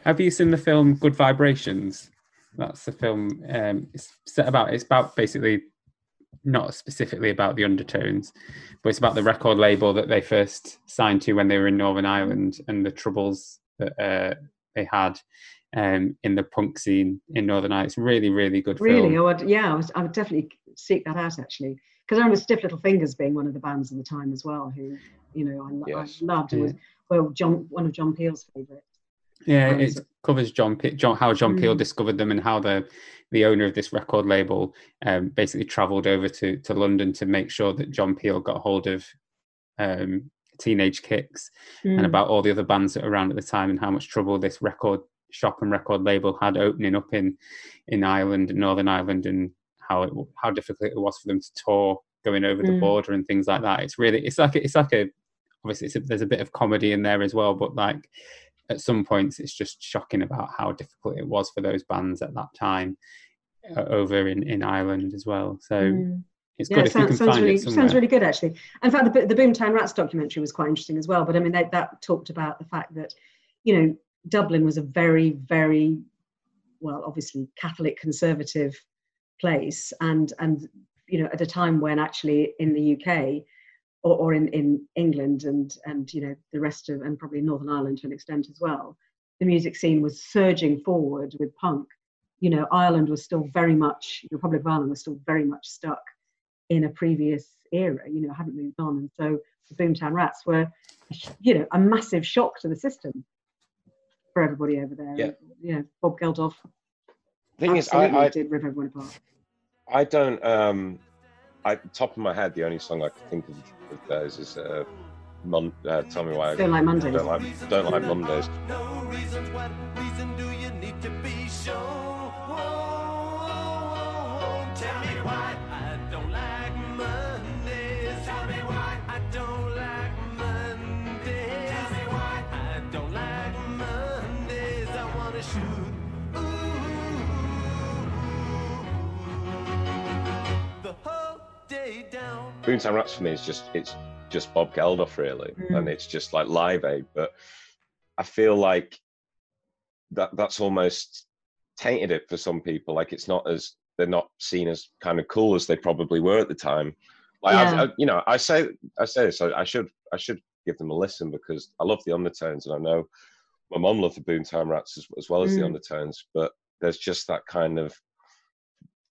Have you seen the film Good Vibrations? That's the film. Um, it's set about. It's about basically not specifically about the undertones, but it's about the record label that they first signed to when they were in Northern Ireland and the troubles that uh, they had um, in the punk scene in Northern Ireland. It's really, really good really film. I would, yeah I, was, I would definitely seek that out actually because i remember stiff little fingers being one of the bands at the time as well who you know i, Yes. I loved and was well john one of john peel's favorites Yeah, it covers John, Pe- John how John Peel Mm. discovered them and how the the owner of this record label um, basically travelled over to to London to make sure that John Peel got hold of um, Teenage Kicks and Mm. about all the other bands that were around at the time and how much trouble this record shop and record label had opening up in in Ireland and Northern Ireland and how it how difficult it was for them to tour going over the Mm. border and things like that. It's really it's like a- it's like a obviously it's a, there's a bit of comedy in there as well, but like at some points it's just shocking about how difficult it was for those bands at that time uh, over in in Ireland as well. So Mm. it's Yeah, good if you sounds, can sounds find really it somewhere. sounds really good actually. In fact, the, the Boomtown Rats documentary was quite interesting as well. But I mean, that, that talked about the fact that you know Dublin was a very very well, obviously Catholic conservative place, and and you know at a time when actually in the UK or, or in in England and and you know the rest of and probably Northern Ireland to an extent as well, the music scene was surging forward with punk. You know, Ireland was still very much the Republic of Ireland was still very much stuck in a previous era, you know, hadn't moved on. And so the Boomtown Rats were, you know, a massive shock to the system for everybody over there. Yeah. You know, Bob Geldof Thing is, I, I did rip everyone apart. I don't. Um, I top of my head, the only song I can think of of theirs is uh, Mon- uh, "Tell Me Why I Don't like Mondays. Don't like Don't Like Mondays." Boomtown Rats for me is just it's just Bob Geldof really, Mm. and it's just like Live Aid. But I feel like that that's almost tainted it for some people. Like it's not as they're not seen as kind of cool as they probably were at the time. Like Yeah. I, you know, I say I say this. I, I should I should give them a listen because I love the undertones, and I know my mom loved the Boomtown Rats as, as well as the Mm. undertones. But there's just that kind of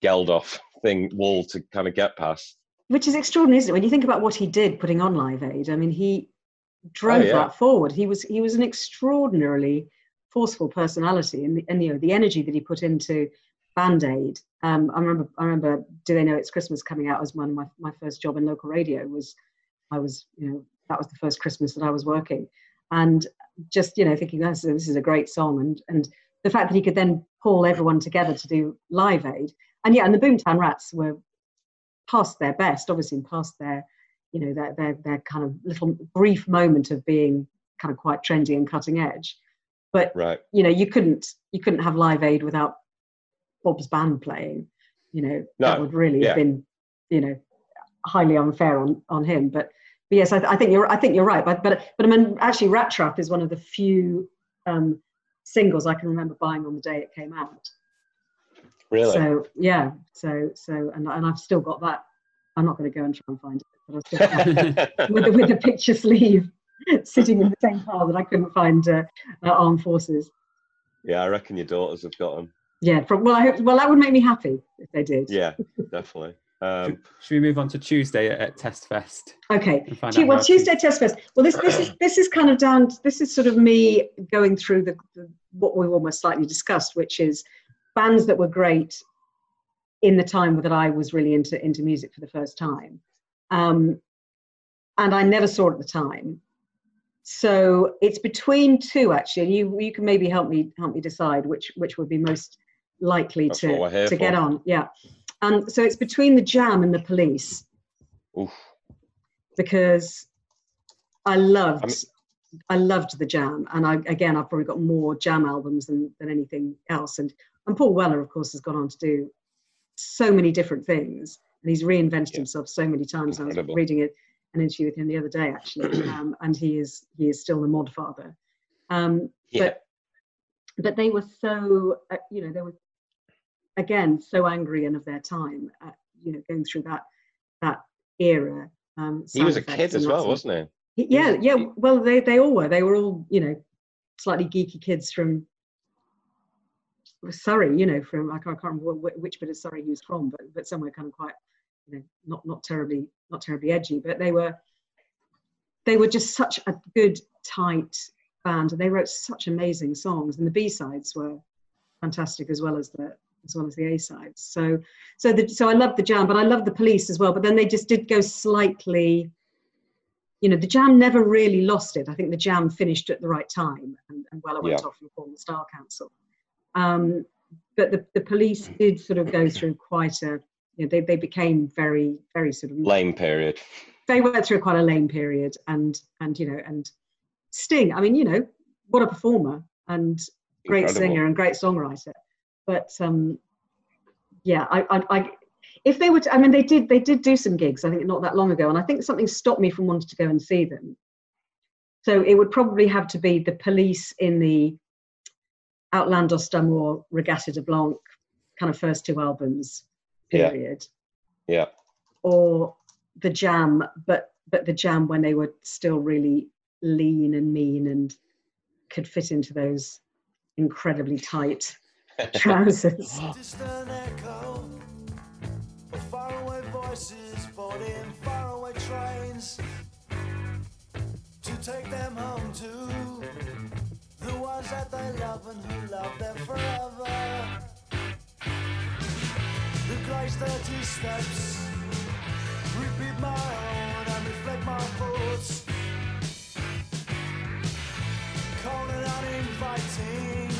Geldof thing wall to kind of get past. Which is extraordinary, isn't it? When you think about what he did putting on Live Aid, I mean, he drove Oh, yeah. that forward. He was he was an extraordinarily forceful personality and, the, and you know the energy that he put into Band Aid. Um, I remember I remember Do They Know It's Christmas coming out as one of my, my first job in local radio was I was you know that was the first Christmas that I was working and just you know thinking this, this is a great song and and the fact that he could then pull everyone together to do Live Aid and yeah and the Boomtown Rats were past their best obviously and past their you know their, their their kind of little brief moment of being kind of quite trendy and cutting edge. But Right. you know you couldn't you couldn't have live aid without bob's band playing. You know that would really yeah. have been you know highly unfair on on him. But, but yes I, I think you're i think you're right. But but but i mean actually rat trap is one of the few um singles i can remember buying on the day it came out Really? so yeah so so and, and i've still got that i'm not going to go and try and find it but i still have that with the, with the picture sleeve sitting in the same pile that i couldn't find uh, uh, armed forces yeah, I reckon your daughters have got them. Yeah, from, well, I hope, well, that would make me happy if they did. Yeah, definitely. Um, Should we move on to Tuesday at, at Test Fest Okay. and find Tu- out well, Tuesday Test Fest. Well, this this is this is kind of down. This is sort of me going through the, the what we've almost slightly discussed, which is bands that were great in the time that I was really into into music for the first time, um, and I never saw it at the time. So it's between two actually, and you you can maybe help me help me decide which which would be most likely That's to what we're here to get for. on. Yeah. Um, so it's between the Jam and the Police oof. because I loved I mean- I loved the Jam, and I again I've probably got more Jam albums than than anything else. And and Paul Weller, of course, has gone on to do so many different things, and he's reinvented Yeah. himself so many times. I was reading it, an interview with him the other day actually, um, and he is he is still the mod father. Um, Yeah. But but they were so uh, you know they were again so angry and of their time, uh, you know, going through that that era. Um, He was a kid as well, wasn't he? he- yeah, yeah. Well, they they all were. They were all you know slightly geeky kids from Surrey. You know, from I can't, I can't remember which bit of Surrey he was from, but but somewhere kind of quite you know not not terribly not terribly edgy. But they were they were just such a good tight band, and they wrote such amazing songs, and the B sides were fantastic as well as the as well as the A sides. So so the so I loved the Jam, but I loved the Police as well. But then they just did go slightly you know, the Jam never really lost it. I think the Jam finished at the right time, and, and Weller went Yeah. off and formed the Style Council. Um, but the, the police did sort of go through quite a, you know, they, they became very, very sort of, Lame period. they went through quite a lame period, and and you know, and Sting. I mean, you know, what a performer and great Incredible. singer and great songwriter. But um, yeah, I, I, I, if they were, to, I mean, they did, they did do some gigs. I think not that long ago, and I think something stopped me from wanting to go and see them. So it would probably have to be the police in the Outlandos d'Amour, Reggatta de Blanc, kind of first two albums Yeah. period, Yeah. or the Jam, but but the Jam when they were still really lean and mean and could fit into those incredibly tight trousers. That they love and who love them forever. The grey's dirty steps repeat my own and reflect my thoughts. Cold and uninviting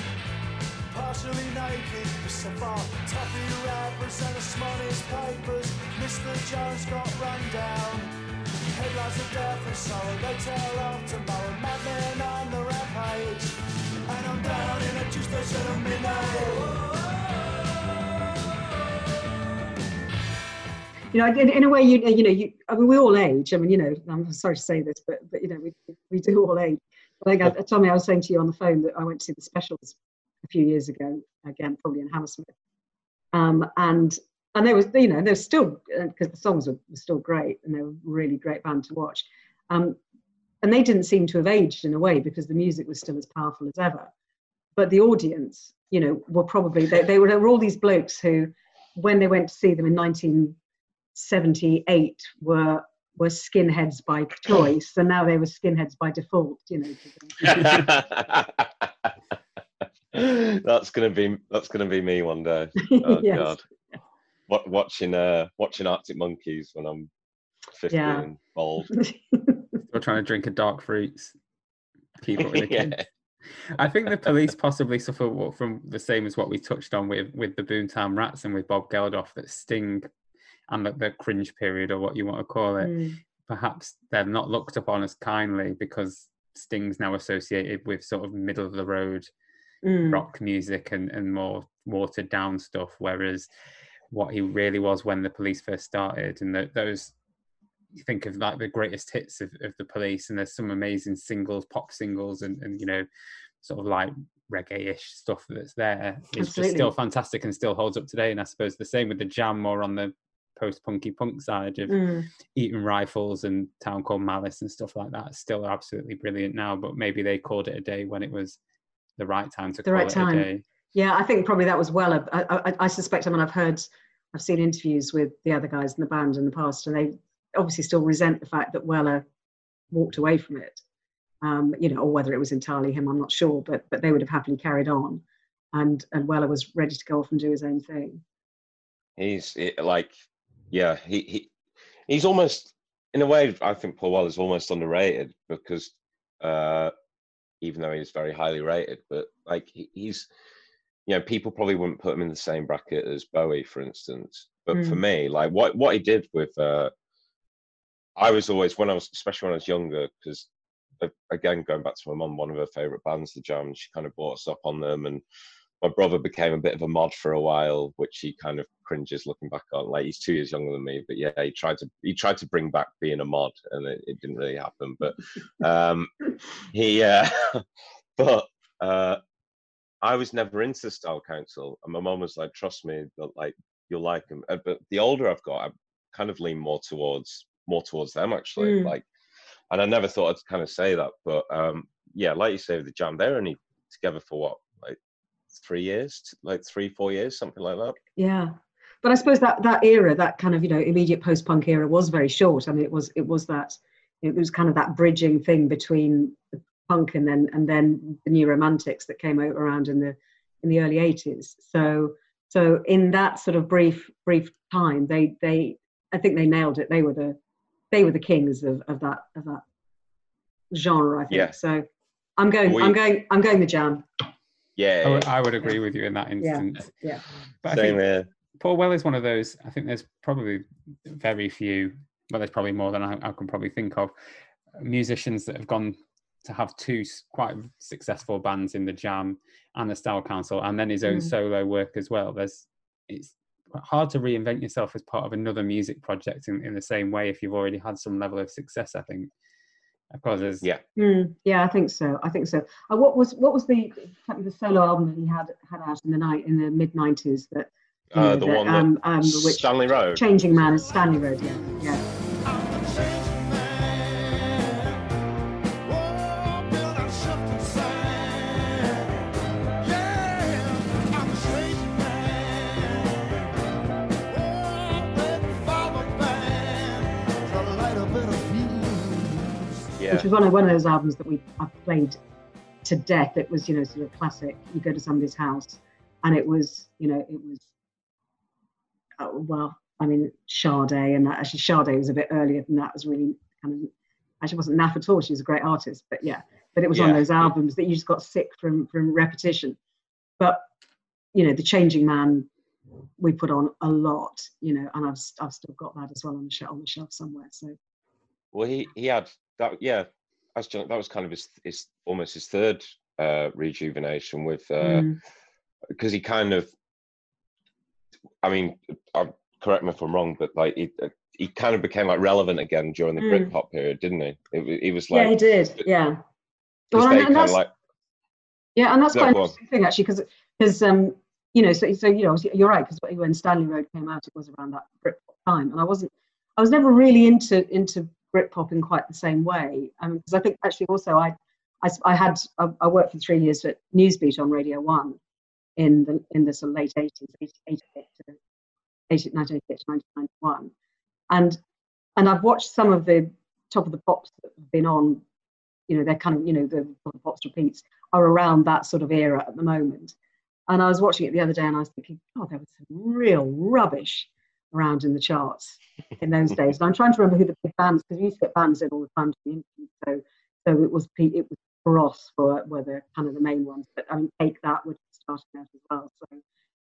partially naked, so far toffee wrappers and the smallest papers. Mr. Jones got run down. Headlines of death and sorrow, they tell of tomorrow. Madmen on the rampage, and I'm down in a station at midnight. you know, in, in a way, you you know, you I mean, we all age. I mean, you know, I'm sorry to say this, but but you know, we we do all age. I think, I, Tommy, I was saying to you on the phone that I went to see the specials a few years ago, again, probably in Hammersmith, um, and and there was, you know, there's still because the songs were, were still great and they were really great band to watch, um, and they didn't seem to have aged in a way because the music was still as powerful as ever, but the audience, you know, were probably they, they were, there were all these blokes who, when they went to see them in 1978 were were skinheads by choice and now they were skinheads by default you know that's gonna be that's gonna be me one day. Oh Yes. god. What watching uh watching Arctic Monkeys when I'm 15 Yeah. old. Still trying to drink a dark fruits. Keep up with the kids. yeah. I think the police possibly suffer from the same as what we touched on with with the Boomtown Rats and with Bob Geldof that Sting and the, the cringe period or what you want to call it. Mm. Perhaps they're not looked upon as kindly because Sting's now associated with sort of middle of the road Mm. rock music and, and more watered down stuff, whereas what he really was when the police first started and the, those you think of like the greatest hits of, of the police and there's some amazing singles pop singles and, and you know sort of like reggae-ish stuff that's there it's just still fantastic and still holds up today and i suppose the same with the jam more on the post-punky punk side of Mm. Eton Rifles and town called malice and stuff like that still absolutely brilliant now but maybe they called it a day when it was the right time to The call right it time. a day Yeah, I think probably that was well I, I, I suspect. I mean, I've heard, I've seen interviews with the other guys in the band in the past, and they obviously still resent the fact that Weller walked away from it. Um, you know, or whether it was entirely him, I'm not sure. But but they would have happily carried on, and and Weller was ready to go off and do his own thing. He's it, like, yeah, he, he he's almost in a way. I think Paul Weller's almost underrated because uh, even though he's very highly rated, but like he, he's, you know, people probably wouldn't put him in the same bracket as Bowie, for instance. But for Mm. me, like what what he did with, uh, I was always when I was, especially when I was younger, because again going back to my mum, one of her favorite bands, The Jam, she kind of brought us up on them and my brother became a bit of a mod for a while, which he kind of cringes looking back on. Like he's two years younger than me, but yeah, he tried to he tried to bring back being a mod, and it, it didn't really happen. But um, he, uh, but uh, I was never into Style Council, and my mum was like, "Trust me, that like you'll like them." Uh, But the older I've got, I kind of lean more towards more towards them actually. Mm. Like, and I never thought I'd kind of say that, but um, yeah, like you say with the Jam, they're only together for what like three years, like three, four years, something like that. Yeah, but I suppose that that era, that kind of you know immediate post-punk era, was very short. I mean, it was it was that it was kind of that bridging thing between the punk and then and then the new romantics that came out around in the in the early 80s. So so in that sort of brief brief time, they they I think they nailed it. They were the they were the kings of, of that of that genre. I think Yeah. so. I'm going. We- I'm going. I'm going the jam. Yeah, I would, I would agree with you in that instance Yeah. but I same think here. Paul Weller is one of those. I think there's probably very few. Well, there's probably more than I, I can probably think of musicians that have gone to have two quite successful bands in the Jam and the Style Council, and then his own Mm. solo work as well. There's it's hard to reinvent yourself as part of another music project in, in the same way if you've already had some level of success. I think, of course, there's Yeah. Mm, yeah, I think so. I think so. Uh, what was what was the the solo album that he had had out in the night in the mid nineties that Uh, know, the that, one that um, um, which Stanley Road. Changing Man is Stanley Road. Yeah, yeah. Which was one of one of those albums that we I played to death. It was you know sort of classic. You go to somebody's house, and it was you know it was uh, well. I mean, Sade, and actually Sade was a bit earlier than that. It was really kind of actually wasn't Naff at all. She was a great artist, but yeah, but it was one of those albums that you just got sick from from repetition. But you know, the Changing Man, we put on a lot, you know, and I've I've still got that as well on the shelf on the shelf somewhere. So well, he he had that. Yeah, as John, that was kind of his his almost his third uh, rejuvenation with because mm, he kind of. I mean, i correct me if I'm wrong, but like he uh, he kind of became like relevant again during the Mm. Britpop period, didn't he? It, he was like yeah, he did. Yeah. Well, and, and that's like yeah, and that's No, quite an interesting thing actually, because because um you know so so you know you're right because when Stanley Road came out, it was around that Britpop time, and I wasn't I was never really into into Britpop in quite the same way. Um, because I think actually also I, had I, had I worked for three years at Newsbeat on Radio One in the in the sort of late 80s, 88 to 80, 1988 to 1991, and and I've watched some of the top of the pops that have been on you know, they're kind of, you know, the, the pops repeats. are around that sort of era at the moment. And I was watching it the other day and I was thinking, oh, there was some real rubbish around in the charts in those days. And I'm trying to remember who the big bands, because we used to get bands in all the time to the interview. So, so it was it was Ross for were the kind of the main ones. But I mean, Take That would starting out as well. So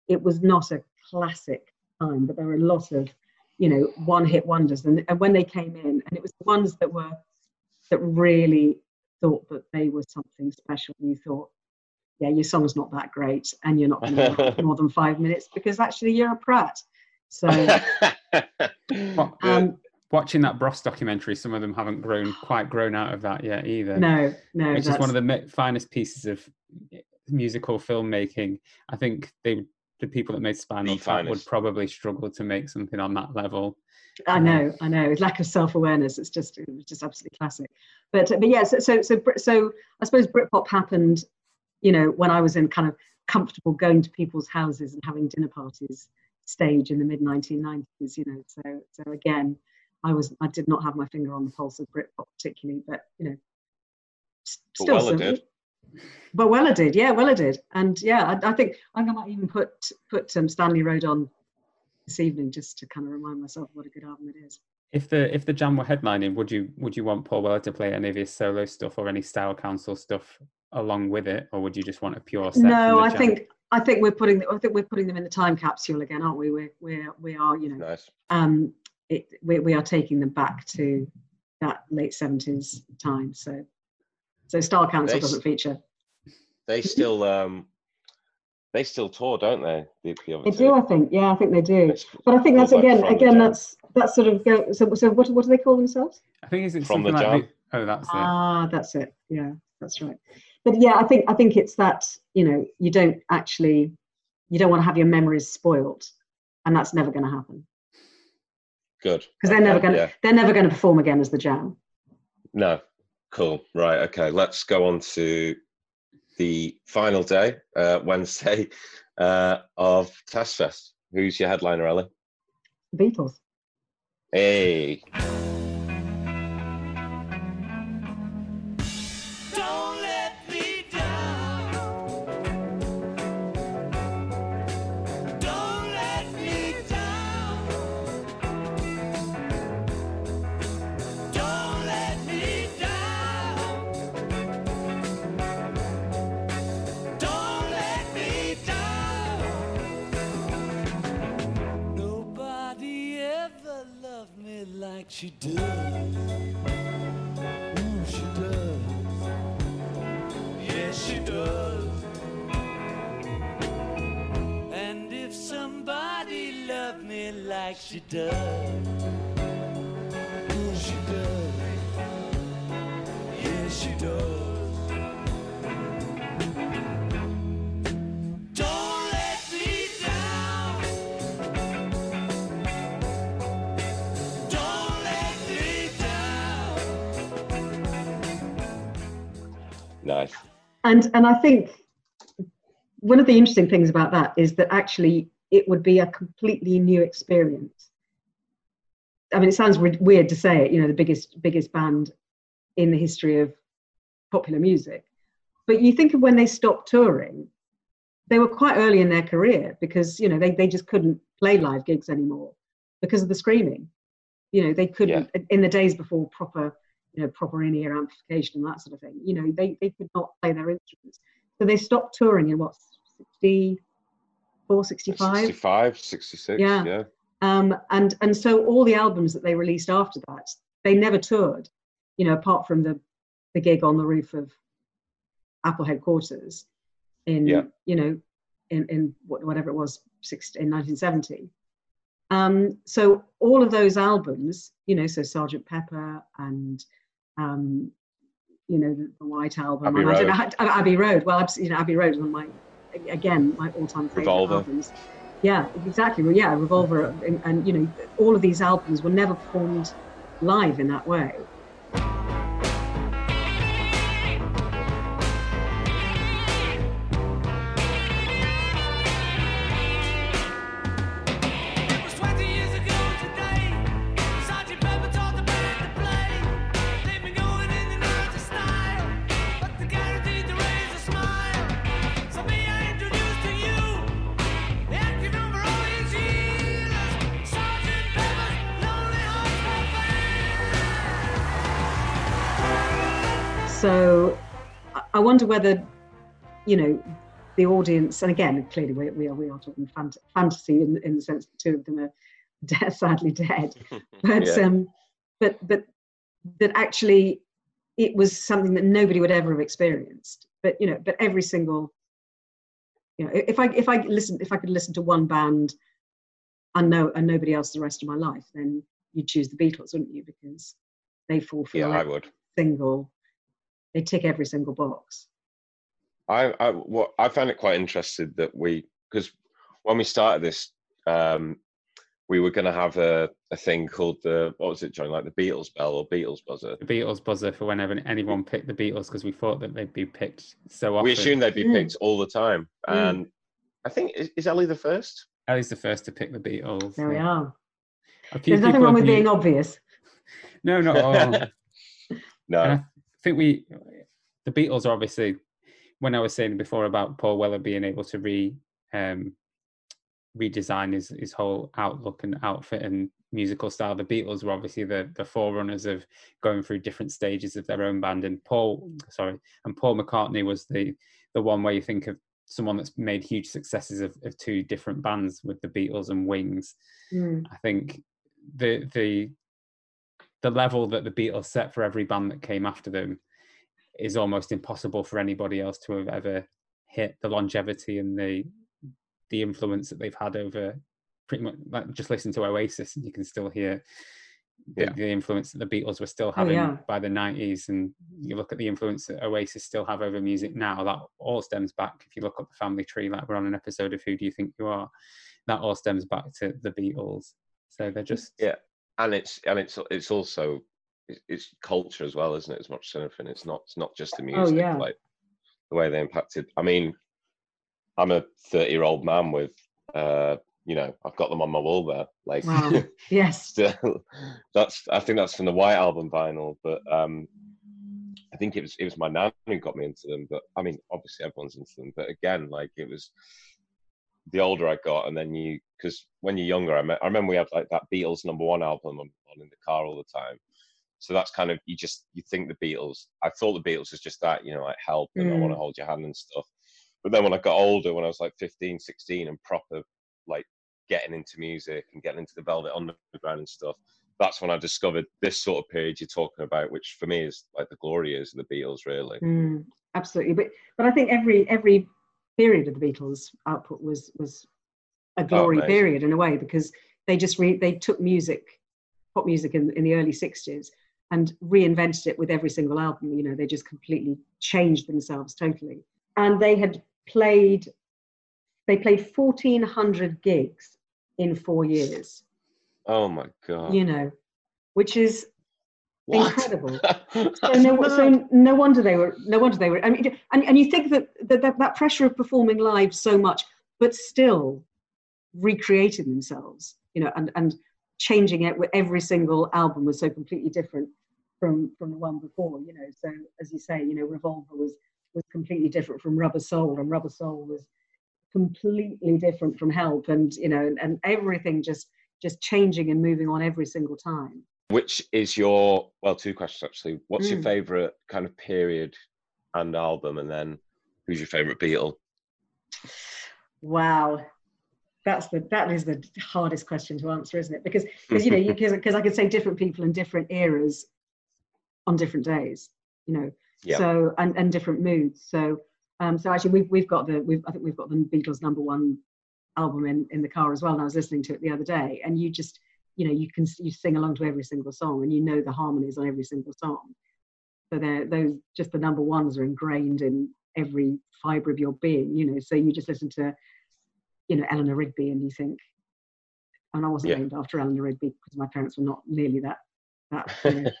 it was not a classic time, but there were a lot of, you know, one-hit wonders. And, and when they came in, and it was the ones that were that really thought that they were something special. You thought, yeah, your song's not that great, and you're not going to more than five minutes because actually you're a prat. So What- um, Watching that Bros documentary, some of them haven't grown quite grown out of that yet either. no, no, which is one of the finest pieces of musical filmmaking. I think they, the people that made Spinal The Tap would probably struggle to make something on that level. I know, I know. It's lack of self-awareness. It's just, it was just absolutely classic. But, but yeah. So, so, so, Brit- so I suppose Britpop happened, you know, when I was in kind of comfortable going to people's houses and having dinner parties stage in the mid 1990s. You know, so, so again, I was, I did not have my finger on the pulse of Britpop particularly, but you know, s- But still, Weller some- did. But Weller did, yeah, Weller did, and yeah, I, I think I think I might even put put um, Stanley Road on this evening just to kind of remind myself what a good album it is. If the if the Jam were headlining, would you would you want Paul Weller to play any of his solo stuff or any Style Council stuff along with it, or would you just want a pure set? No, from the I Jam? think I think we're putting I think we're putting them in the time capsule again, aren't we? We're we're we are you know Nice. um it we, we are taking them back to that late seventies time. So so Style Council They doesn't feature. They still um they still tour, don't they? The, the They do, I think. Yeah, I think they do. It's But I think that's like, again again that's that's sort of go, so so what what do they call themselves? I think is it From the something like Jam. the, oh that's it. Ah, that's it. Yeah, that's right. But yeah, I think I think it's that you know you don't actually you don't want to have your memories spoiled, and that's never going to happen good. because they're never going to yeah. they're never going to perform again as the Jam. No. Cool. Right. Okay. Let's go on to the final day, uh, Wednesday, uh, of Test Fest. Who's your headliner, Ellie? The Beatles. Hey. And I think one of the interesting things about that is that actually it would be a completely new experience. I mean, it sounds weird to say it. You know, the biggest biggest band in the history of popular music, but you think of when they stopped touring, they were quite early in their career because you know they they just couldn't play live gigs anymore because of the screaming. You know, they couldn't in the days before proper you know, proper in-ear amplification and that sort of thing. You know, they, they could not play their instruments. So they stopped touring in what, 64, 65? 65, 66. Yeah. Yeah. Um, and, and so all the albums that they released after that, they never toured, you know, apart from the, the gig on the roof of Apple headquarters in, Yeah. you know, in, in whatever it was, six, in 1970. Um, so all of those albums, you know, so Sergeant Pepper and, um, you know, the, the White Album, Abbey don't know, Road. Abbey Road. Well, you know, Abbey Road is one of my, again, my all-time favorite Revolver. albums. Yeah, exactly. Well, yeah, Revolver, and, and you know, all of these albums were never performed live in that way. Wonder whether, you know, the audience, and again, clearly we, we are we are talking fant- fantasy in, in the sense that two of them are de- sadly dead, but Yeah. um, but but that actually it was something that nobody would ever have experienced. But you know, but every single, you know, if I if I listen if I could listen to one band and no and nobody else the rest of my life, then you'd choose the Beatles, wouldn't you? Because they fall for yeah, I would. single, they tick every single box. I, I what I found it quite interesting that we because when we started this, um, we were going to have a, a thing called the what was it, John? Like the Beatles bell or Beatles buzzer. The Beatles buzzer for whenever anyone picked the Beatles because we thought that they'd be picked so often. We assumed they'd be Mm. picked all the time, Mm. and I think is, is Ellie the first? Ellie's the first to pick the Beatles. There we are. There's nothing wrong with being obvious. No, not at all. No, And I think we, the Beatles are obviously, when I was saying before about Paul Weller being able to re um, redesign his his whole outlook and outfit and musical style, the Beatles were obviously the the forerunners of going through different stages of their own band. And Paul, sorry, and Paul McCartney was the the one where you think of someone that's made huge successes of, of two different bands with the Beatles and Wings. Mm. I think the the the level that the Beatles set for every band that came after them is almost impossible for anybody else to have ever hit the longevity and the the influence that they've had over pretty much like just listen to Oasis and you can still hear the, Yeah. the influence that the Beatles were still Oh, having yeah. by the 90s and you look at the influence that Oasis still have over music now that all stems back if you look up the family tree like we're on an episode of Who Do You Think You Are that all stems back to the Beatles so they're just Yeah. And it's and it's it's also it's, culture as well, isn't it? As much as anything, it's not it's not just the music. Oh, yeah. Like the way they impacted. I mean, I'm a 30 year old man with, uh, you know, I've got them on my wall there. Like, Wow. Yes. still, that's I think that's from the White Album vinyl, but um, I think it was it was my nan who got me into them. But I mean, obviously everyone's into them. But again, like it was the older I got, and then you because when you're younger, I, me- I remember we had like that Beatles number one album on, on in the car all the time. So that's kind of you just you think the Beatles. I thought the Beatles was just that, you know, like help and I want Mm. to hold your hand and stuff. But then when I got older, when I was like 15, 16 and proper like getting into music and getting into the Velvet Underground and stuff, that's when I discovered this sort of period you're talking about, which for me is like the glory years of the Beatles, really. Mm, absolutely. But but I think every every period of the Beatles output was was a glory amazing. period in a way because they just re, they took music, pop music in, in the early 60s and reinvented it with every single album. You know, they just completely changed themselves totally. And they had played they played 1400 gigs in four years, Oh my god! you know, which is What? incredible. so no, so no wonder they were no wonder they were i mean and, and you think that, that that pressure of performing live so much but still recreating themselves you know and and changing it with every single album was so completely different from from the one before you know so as you say you know revolver was was completely different from rubber soul and rubber soul was completely different from help and you know and, and everything just just changing and moving on every single time Which is your well, two questions actually. What's your Mm. favorite kind of period and album, and then who's your favorite Beatle? Wow, that's the that is the hardest question to answer, isn't it? Because because you know because I could say different people in different eras on different days, you know. Yeah. So and and different moods. So um so actually we've we've got the we've I think we've got the Beatles number one album in in the car as well. And I was listening to it the other day, and you just you know you can you sing along to every single song, and you know the harmonies on every single song. So they're those just the number ones are ingrained in every fibre of your being, you know. So you just listen to you know Eleanor Rigby and you think and I wasn't Yeah. named after Eleanor Rigby because my parents were not nearly that that you know,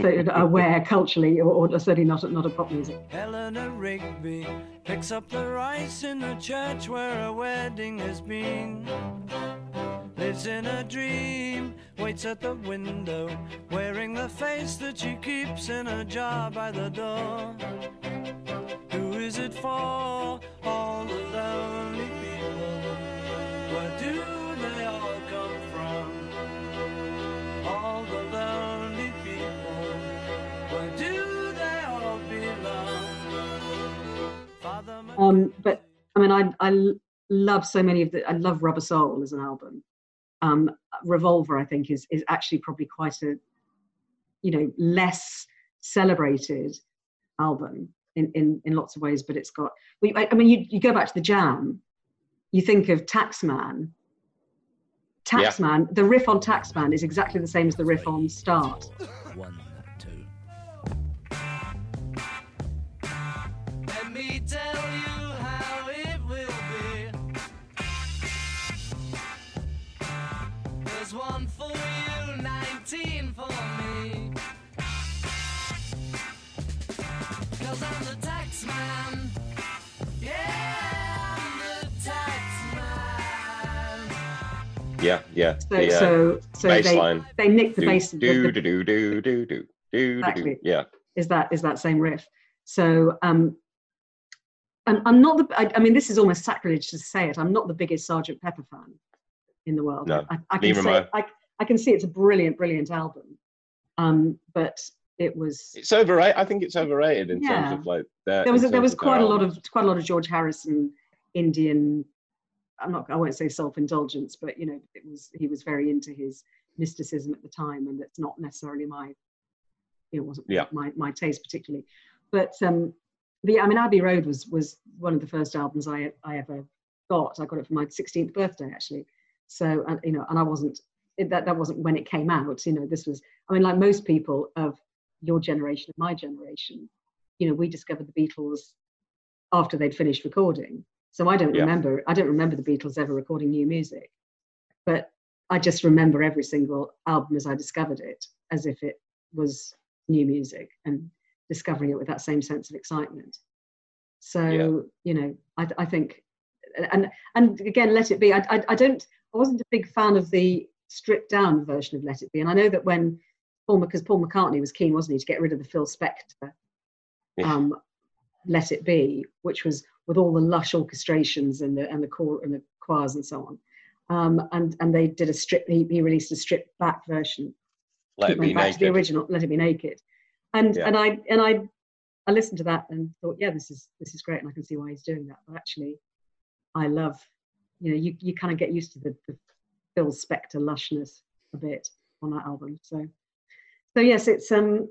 so aware culturally or, or certainly not not a pop music. Eleanor Rigby picks up the rice in the church where a wedding has been. Lives in a dream, waits at the window, wearing the face that she keeps in a jar by the door. Who is it for? All the lonely people. Where do they all come from? All the lonely people. Where do they all Um, but I mean, I love so many of the. I love Rubber Soul as an album. Um, Revolver, I think, is is actually probably quite a, you know, less celebrated album in in in lots of ways. But it's got. I, I mean, you you go back to the Jam, you think of Taxman. Yeah. Taxman, the riff on Taxman is exactly the same as the riff on Start. One, Yeah, yeah. So the, uh, so so they they nicked the do, bass. do, do, do, do, do, do, do, Exactly. do. Yeah, is that is that same riff. So um, I'm, I'm not the. I, I mean, this is almost sacrilege to say it. I'm not the biggest Sergeant Pepper fan in the world. No, I, I can say I, I can see it's a brilliant, brilliant album. Um, but it was it's overrated. I think it's overrated in Yeah. terms of like their, there was in there was quite a lot of quite a lot of George Harrison Indian. I'm not. I won't say self-indulgence, but you know, it was he was very into his mysticism at the time, and that's not necessarily my it wasn't Yeah. my my taste particularly, but um, yeah, I mean, Abbey Road was was one of the first albums I I ever got. I got it for my 16th birthday actually. So and you know, and I wasn't it, that that wasn't when it came out. You know, this was. I mean, like most people of your generation, of my generation, you know, we discovered the Beatles after they'd finished recording. So I don't Yeah. remember. I don't remember the Beatles ever recording new music, but I just remember every single album as I discovered it, as if it was new music and discovering it with that same sense of excitement. So you know, I, I think, and and again, Let It Be. I, I I don't. I wasn't a big fan of the stripped down version of Let It Be, and I know that when Paul, because Paul McCartney was keen, wasn't he, to get rid of the Phil Spector Yeah. um, Let It Be, which was with all the lush orchestrations and the and the core and the choirs and so on. Um, and and they did a strip. He, he released a stripped back version. Let it be back to the original. Let It Be Naked. And Yeah. and I and I I listened to that and thought, yeah, this is this is great, and I can see why he's doing that. But actually, I love, you know, you you kind of get used to the, the Phil Spector lushness a bit on that album. So so yes, it's um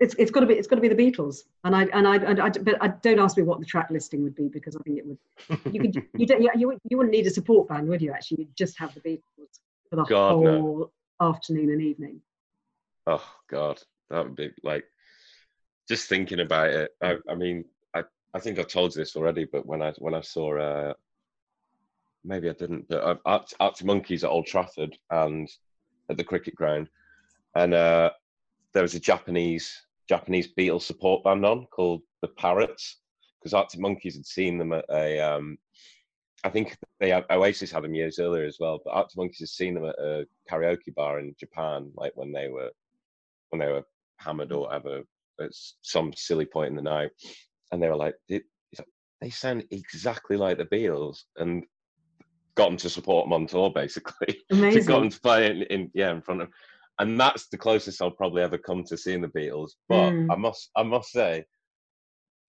it's it's got to be it's got to be the Beatles, and I and I, and I but I don't ask me what the track listing would be because I think it would you could you don't you, you, wouldn't- you wouldn't need a support band, would you? Actually, you'd just have the Beatles for the God, no. whole afternoon and evening. Oh God, that would be like just thinking about it. I, I mean, I, I think I've told you this already, but when I when I saw, uh, maybe I didn't, but uh, Arctic, Arctic Monkeys at Old Trafford and at the cricket ground, and uh, there was a Japanese Japanese Beatles support band on called the Parrots because Arctic Monkeys had seen them at a. Um, I think they had, Oasis had them years earlier as well, but Arctic Monkeys had seen them at a karaoke bar in Japan, like when they were when they were hammered or whatever at some silly point in the night, and they were like, "They they sound exactly like the Beatles," and got them to support them on tour, basically. to got them to play in, in yeah in front of, and that's the closest I'll probably ever come to seeing the Beatles. But Mm. I must I must say,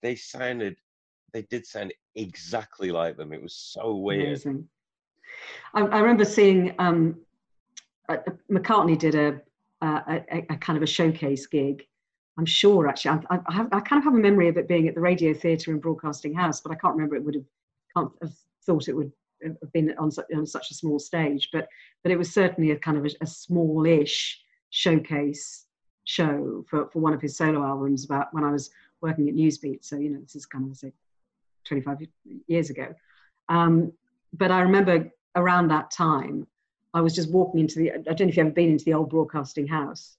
they sounded they did sound exactly like them. It was so weird. Amazing. I, I remember seeing um, uh, McCartney did a, uh, a a- a kind of a showcase gig. I'm sure actually I, I, have, I kind of have a memory of it being at the Radio Theatre in Broadcasting House, but I can't remember it would have can't have thought it would been on such, on such a small stage. But but it was certainly a kind of a, a smallish showcase show for, for one of his solo albums about when I was working at Newsbeat. So you know this is kind of say 25 years ago. Um, but I remember around that time, I was just walking into the, I don't know if you've ever been into the old broadcasting house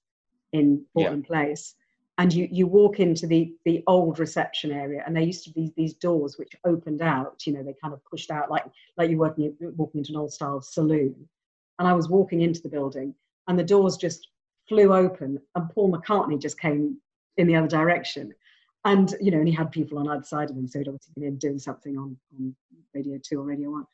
in Yeah. Portland Place. And you, you walk into the, the old reception area, and there used to be these doors which opened out. You know, they kind of pushed out like like you're working walking into an old style saloon. And I was walking into the building, and the doors just flew open, and Paul McCartney just came in the other direction and you know, and he had people on either side of him, so he'd obviously been in doing something on, on Radio Two or Radio One,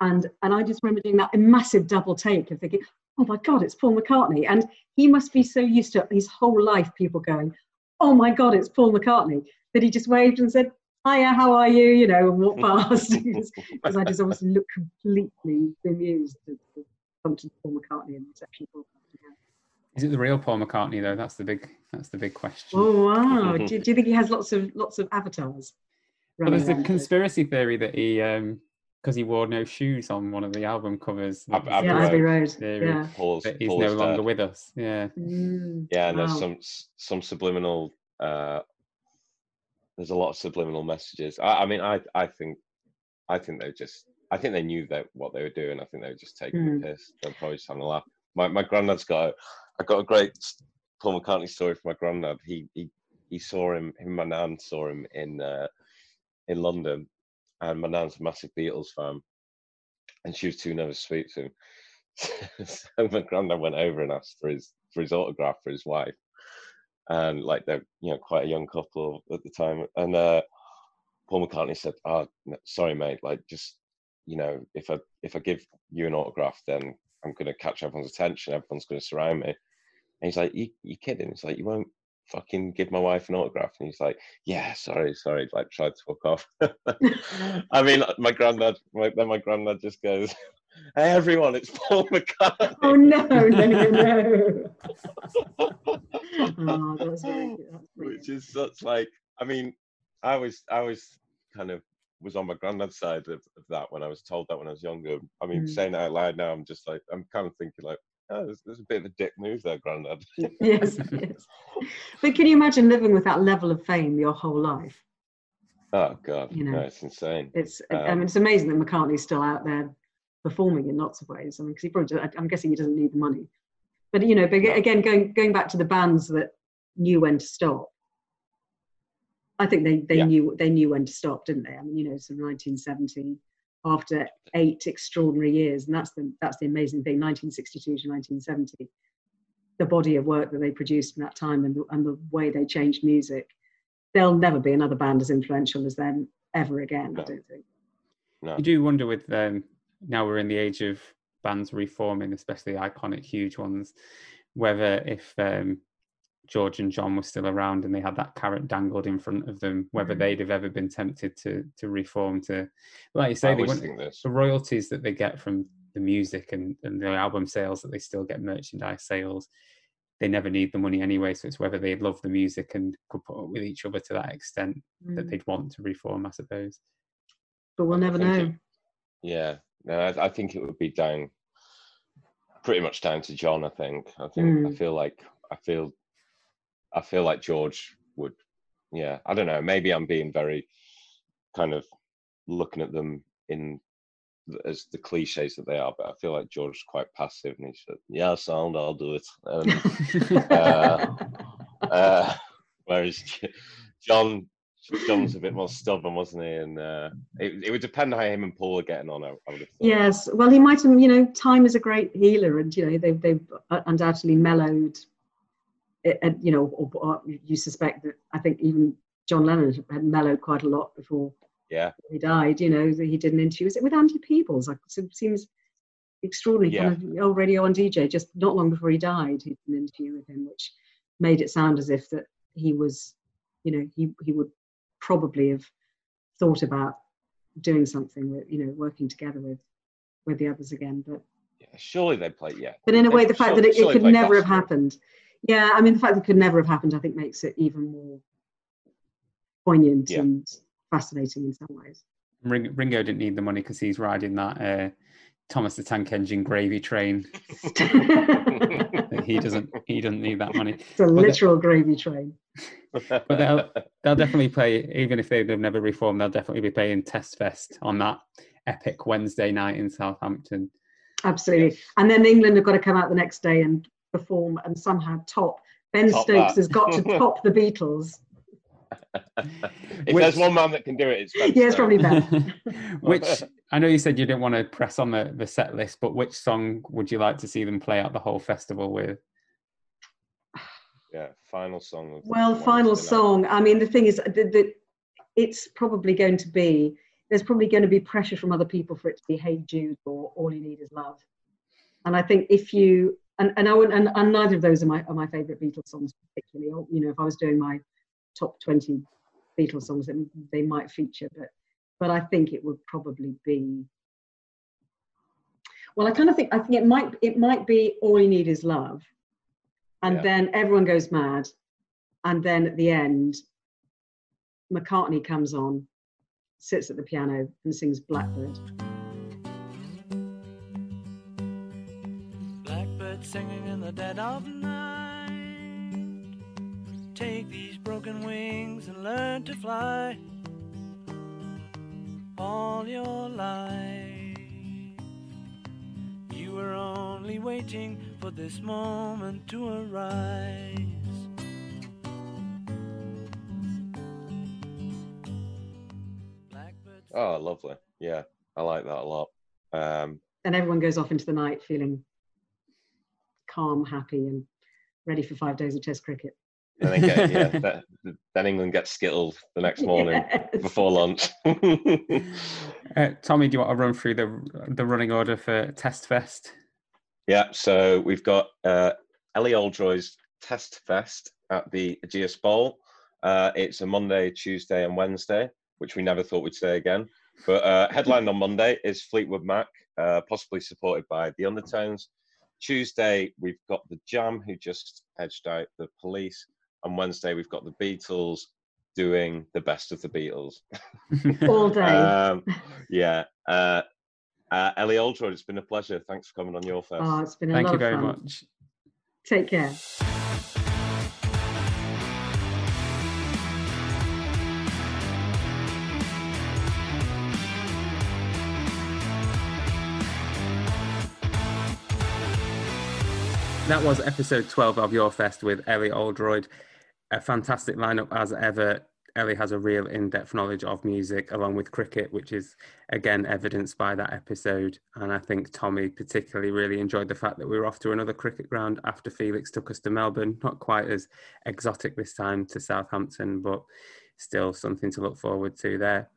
and and I just remember doing that massive double take of thinking, oh my God, it's Paul McCartney, and he must be so used to his whole life people going, oh my God, it's Paul McCartney, that he just waved and said, hiya, how are you? You know, and walk past because I just obviously look completely bemused at the into Paul McCartney in the reception of Paul McCartney. Is it the real Paul McCartney though? That's the big that's the big question. Oh wow! do, do you think he has lots of lots of avatars? Running there's a conspiracy theory that he um because he wore no shoes on one of the album covers. Ab- there's Yeah, Abbey Abbey Road. Road. Yeah. Paul's, that he's Paul's no longer with us. Yeah. Mm, Yeah, and there's some some subliminal. Uh, there's a lot of subliminal messages. I, I mean, I I think I think they just I think they knew that what they were doing. I think they were just taking Mm. the piss. They're probably just having a laugh. My my granddad's got a, I got a great Paul McCartney story from my granddad. He he he saw him. Him and my nan saw him in uh, in London, and my nan's a massive Beatles fan, and she was too nervous to speak to him. so my granddad went over and asked for his for his autograph for his wife, and like they're you know quite a young couple at the time, and uh, Paul McCartney said, "Oh, no, sorry, mate. Like just you know, if I if I give you an autograph, then I'm going to catch everyone's attention. Everyone's going to surround me." And he's like, "You you kidding?" He's like, "You won't." Fucking give my wife an autograph, and he's like, "Yeah, sorry, sorry." Like, tried to walk off. I mean, my granddad. My, then my granddad just goes, "Hey, everyone, it's Paul McCartney." Oh no, no, no, no. oh, that's very. That's which is such like I mean, I was I was kind of was on my granddad's side of, of that when I was told that when I was younger. I mean, Mm. saying it out loud now, I'm just like I'm kind of thinking like, oh, there's, there's a bit of a dick move there, Grandad. yes, yes. But can you imagine living with that level of fame your whole life? oh God, You know. no, it's insane. It's I Um, mean it's amazing that McCartney's still out there performing in lots of ways. I mean, because he probably I- I'm guessing he doesn't need the money. But you know, but again, going going back to the bands that knew when to stop. I think they they Yeah. knew they knew when to stop, didn't they? I mean, you know, so 1970, after eight extraordinary years, and that's the that's the amazing thing. 1962 to 1970, the body of work that they produced in that time and the, and the way they changed music. There'll never be another band as influential as them ever again. I don't think. No, You do wonder with um, now we're in the age of bands reforming, especially iconic, huge ones, whether if um, George and John were still around and they had that carrot dangled in front of them, whether Mhm. they'd have ever been tempted to to reform to, like you say, they wouldn't- this. the royalties that they get from the music and, and the album sales that they still get merchandise sales they never need the money anyway so it's whether they love the music and could put up with each other to that extent that Mm. they'd want to reform i suppose But we'll never know. it- Yeah, no, I, I think it would be down, pretty much down to John. I think. I think. I Mm. feel like. I feel. I feel like George would. Yeah, I don't know. Maybe I'm being very, kind of, looking at them in as the cliches that they are, but I feel like George is quite passive, and he said, "Yeah, sound, I'll do it." And, uh, uh, whereas John, John's a bit more stubborn, wasn't he? And uh, it, it would depend on how him and Paul are getting on. I, I would have thought. Yes, well, he might have. You know, time is a great healer, and you know they've they've undoubtedly mellowed. And you know, you suspect that I think even John Lennon had mellowed quite a lot before Yeah, he died. You know, that he did an interview. Was it with Andy Peebles? Like, it seems extraordinary. Kind of old radio on DJ. Just not long before he died, he did an interview with him, which made it sound as if that he was, you know, he he would probably have thought about doing something with, you know, working together with with the others again. But yeah. Surely they play. Yeah, but in a way, the fact surely- that it, it could never have happened. Yeah, I mean, the fact that it could never have happened, I think, makes it even more poignant Yeah. and fascinating in some ways. Ring, ringo didn't need the money because he's riding that uh, thomas the tank engine gravy train he doesn't he doesn't need that money It's a the- literal gravy train. but they'll they'll definitely play even if they've never reformed they'll definitely be playing test fest on that epic wednesday night in southampton Absolutely. And then England have got to come out the next day and perform and somehow top. Ben Top Stokes that. has got to top the Beatles. if Which- there's one man that can do it, it's Ben Yeah, it's probably Ben. which i know you said you didn't want to press on the, the set list but which song would you like to see them play out the whole festival with Yeah, final song. Of Well, final song. I mean, the thing is that that it's probably going to be, there's probably going to be pressure from other people for it to be Hey Jude or All You Need Is Love. And I think if you, and, and, I would, and, and neither of those are my, are my favourite Beatles songs particularly. Or, you know, if I was doing my top 20 Beatles songs that they might feature, but but I think it would probably be. Well, I kind of think I think it might it might be all you need is love, and Yeah. then everyone goes mad, and then at the end, McCartney comes on, sits at the piano and sings Blackbird. Blackbird singing in the dead of night. Take these broken wings and learn to fly. All your life, you were only waiting for this moment to arise. Blackbird Oh, lovely. Yeah, I like that a lot. Um, and everyone goes off into the night feeling calm, happy, and ready for five days of Test cricket. and then, get, yeah, th- then England gets skittled the next morning Yes. before lunch. Uh, Tommy, do you want to run through the the running order for Test Fest? Yeah, so we've got uh, Ellie Oldroyd's Test Fest at the Ageas Bowl. Uh, it's a Monday, Tuesday, and Wednesday, which we never thought we'd say again. But uh, headline on Monday is Fleetwood Mac, uh, possibly supported by the Undertones. Tuesday, we've got the Jam, who just edged out the Police, and Wednesday we've got the Beatles doing the best of the Beatles. All day. Um, yeah. Uh, uh, Ellie Oldroyd, it's been a pleasure. Thanks for coming on your first. oh, it's been a Thank lot you of very fun. much. Take care. That was episode 12 of Your Fest with Ellie Oldroyd. A fantastic lineup as ever. Ellie has a real in depth knowledge of music along with cricket, which is again evidenced by that episode. And I think Tommy particularly really enjoyed the fact that we were off to another cricket ground after Felix took us to Melbourne. Not quite as exotic this time to Southampton, but still something to look forward to there.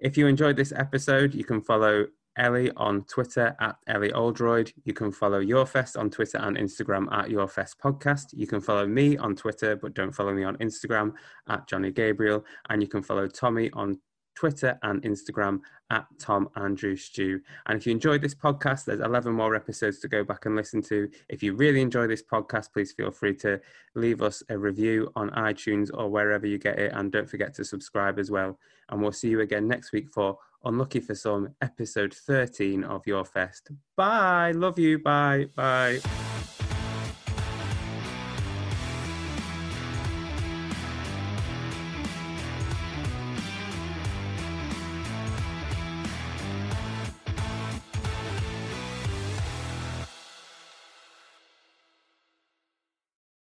If you enjoyed this episode, you can follow Ellie on Twitter at Ellie Oldroyd. You can follow Your Fest on Twitter and Instagram at Your Fest Podcast. You can follow me on Twitter, but don't follow me on Instagram at Johnny Gabriel. And you can follow Tommy on Twitter and Instagram at Tom Andrew Stew. And if you enjoyed this podcast, there's 11 more episodes to go back and listen to. If you really enjoy this podcast, please feel free to leave us a review on iTunes or wherever you get it. And don't forget to subscribe as well. And we'll see you again next week for Unlucky for Some, episode 13 of Your Fest. Bye. Love you. Bye. Bye.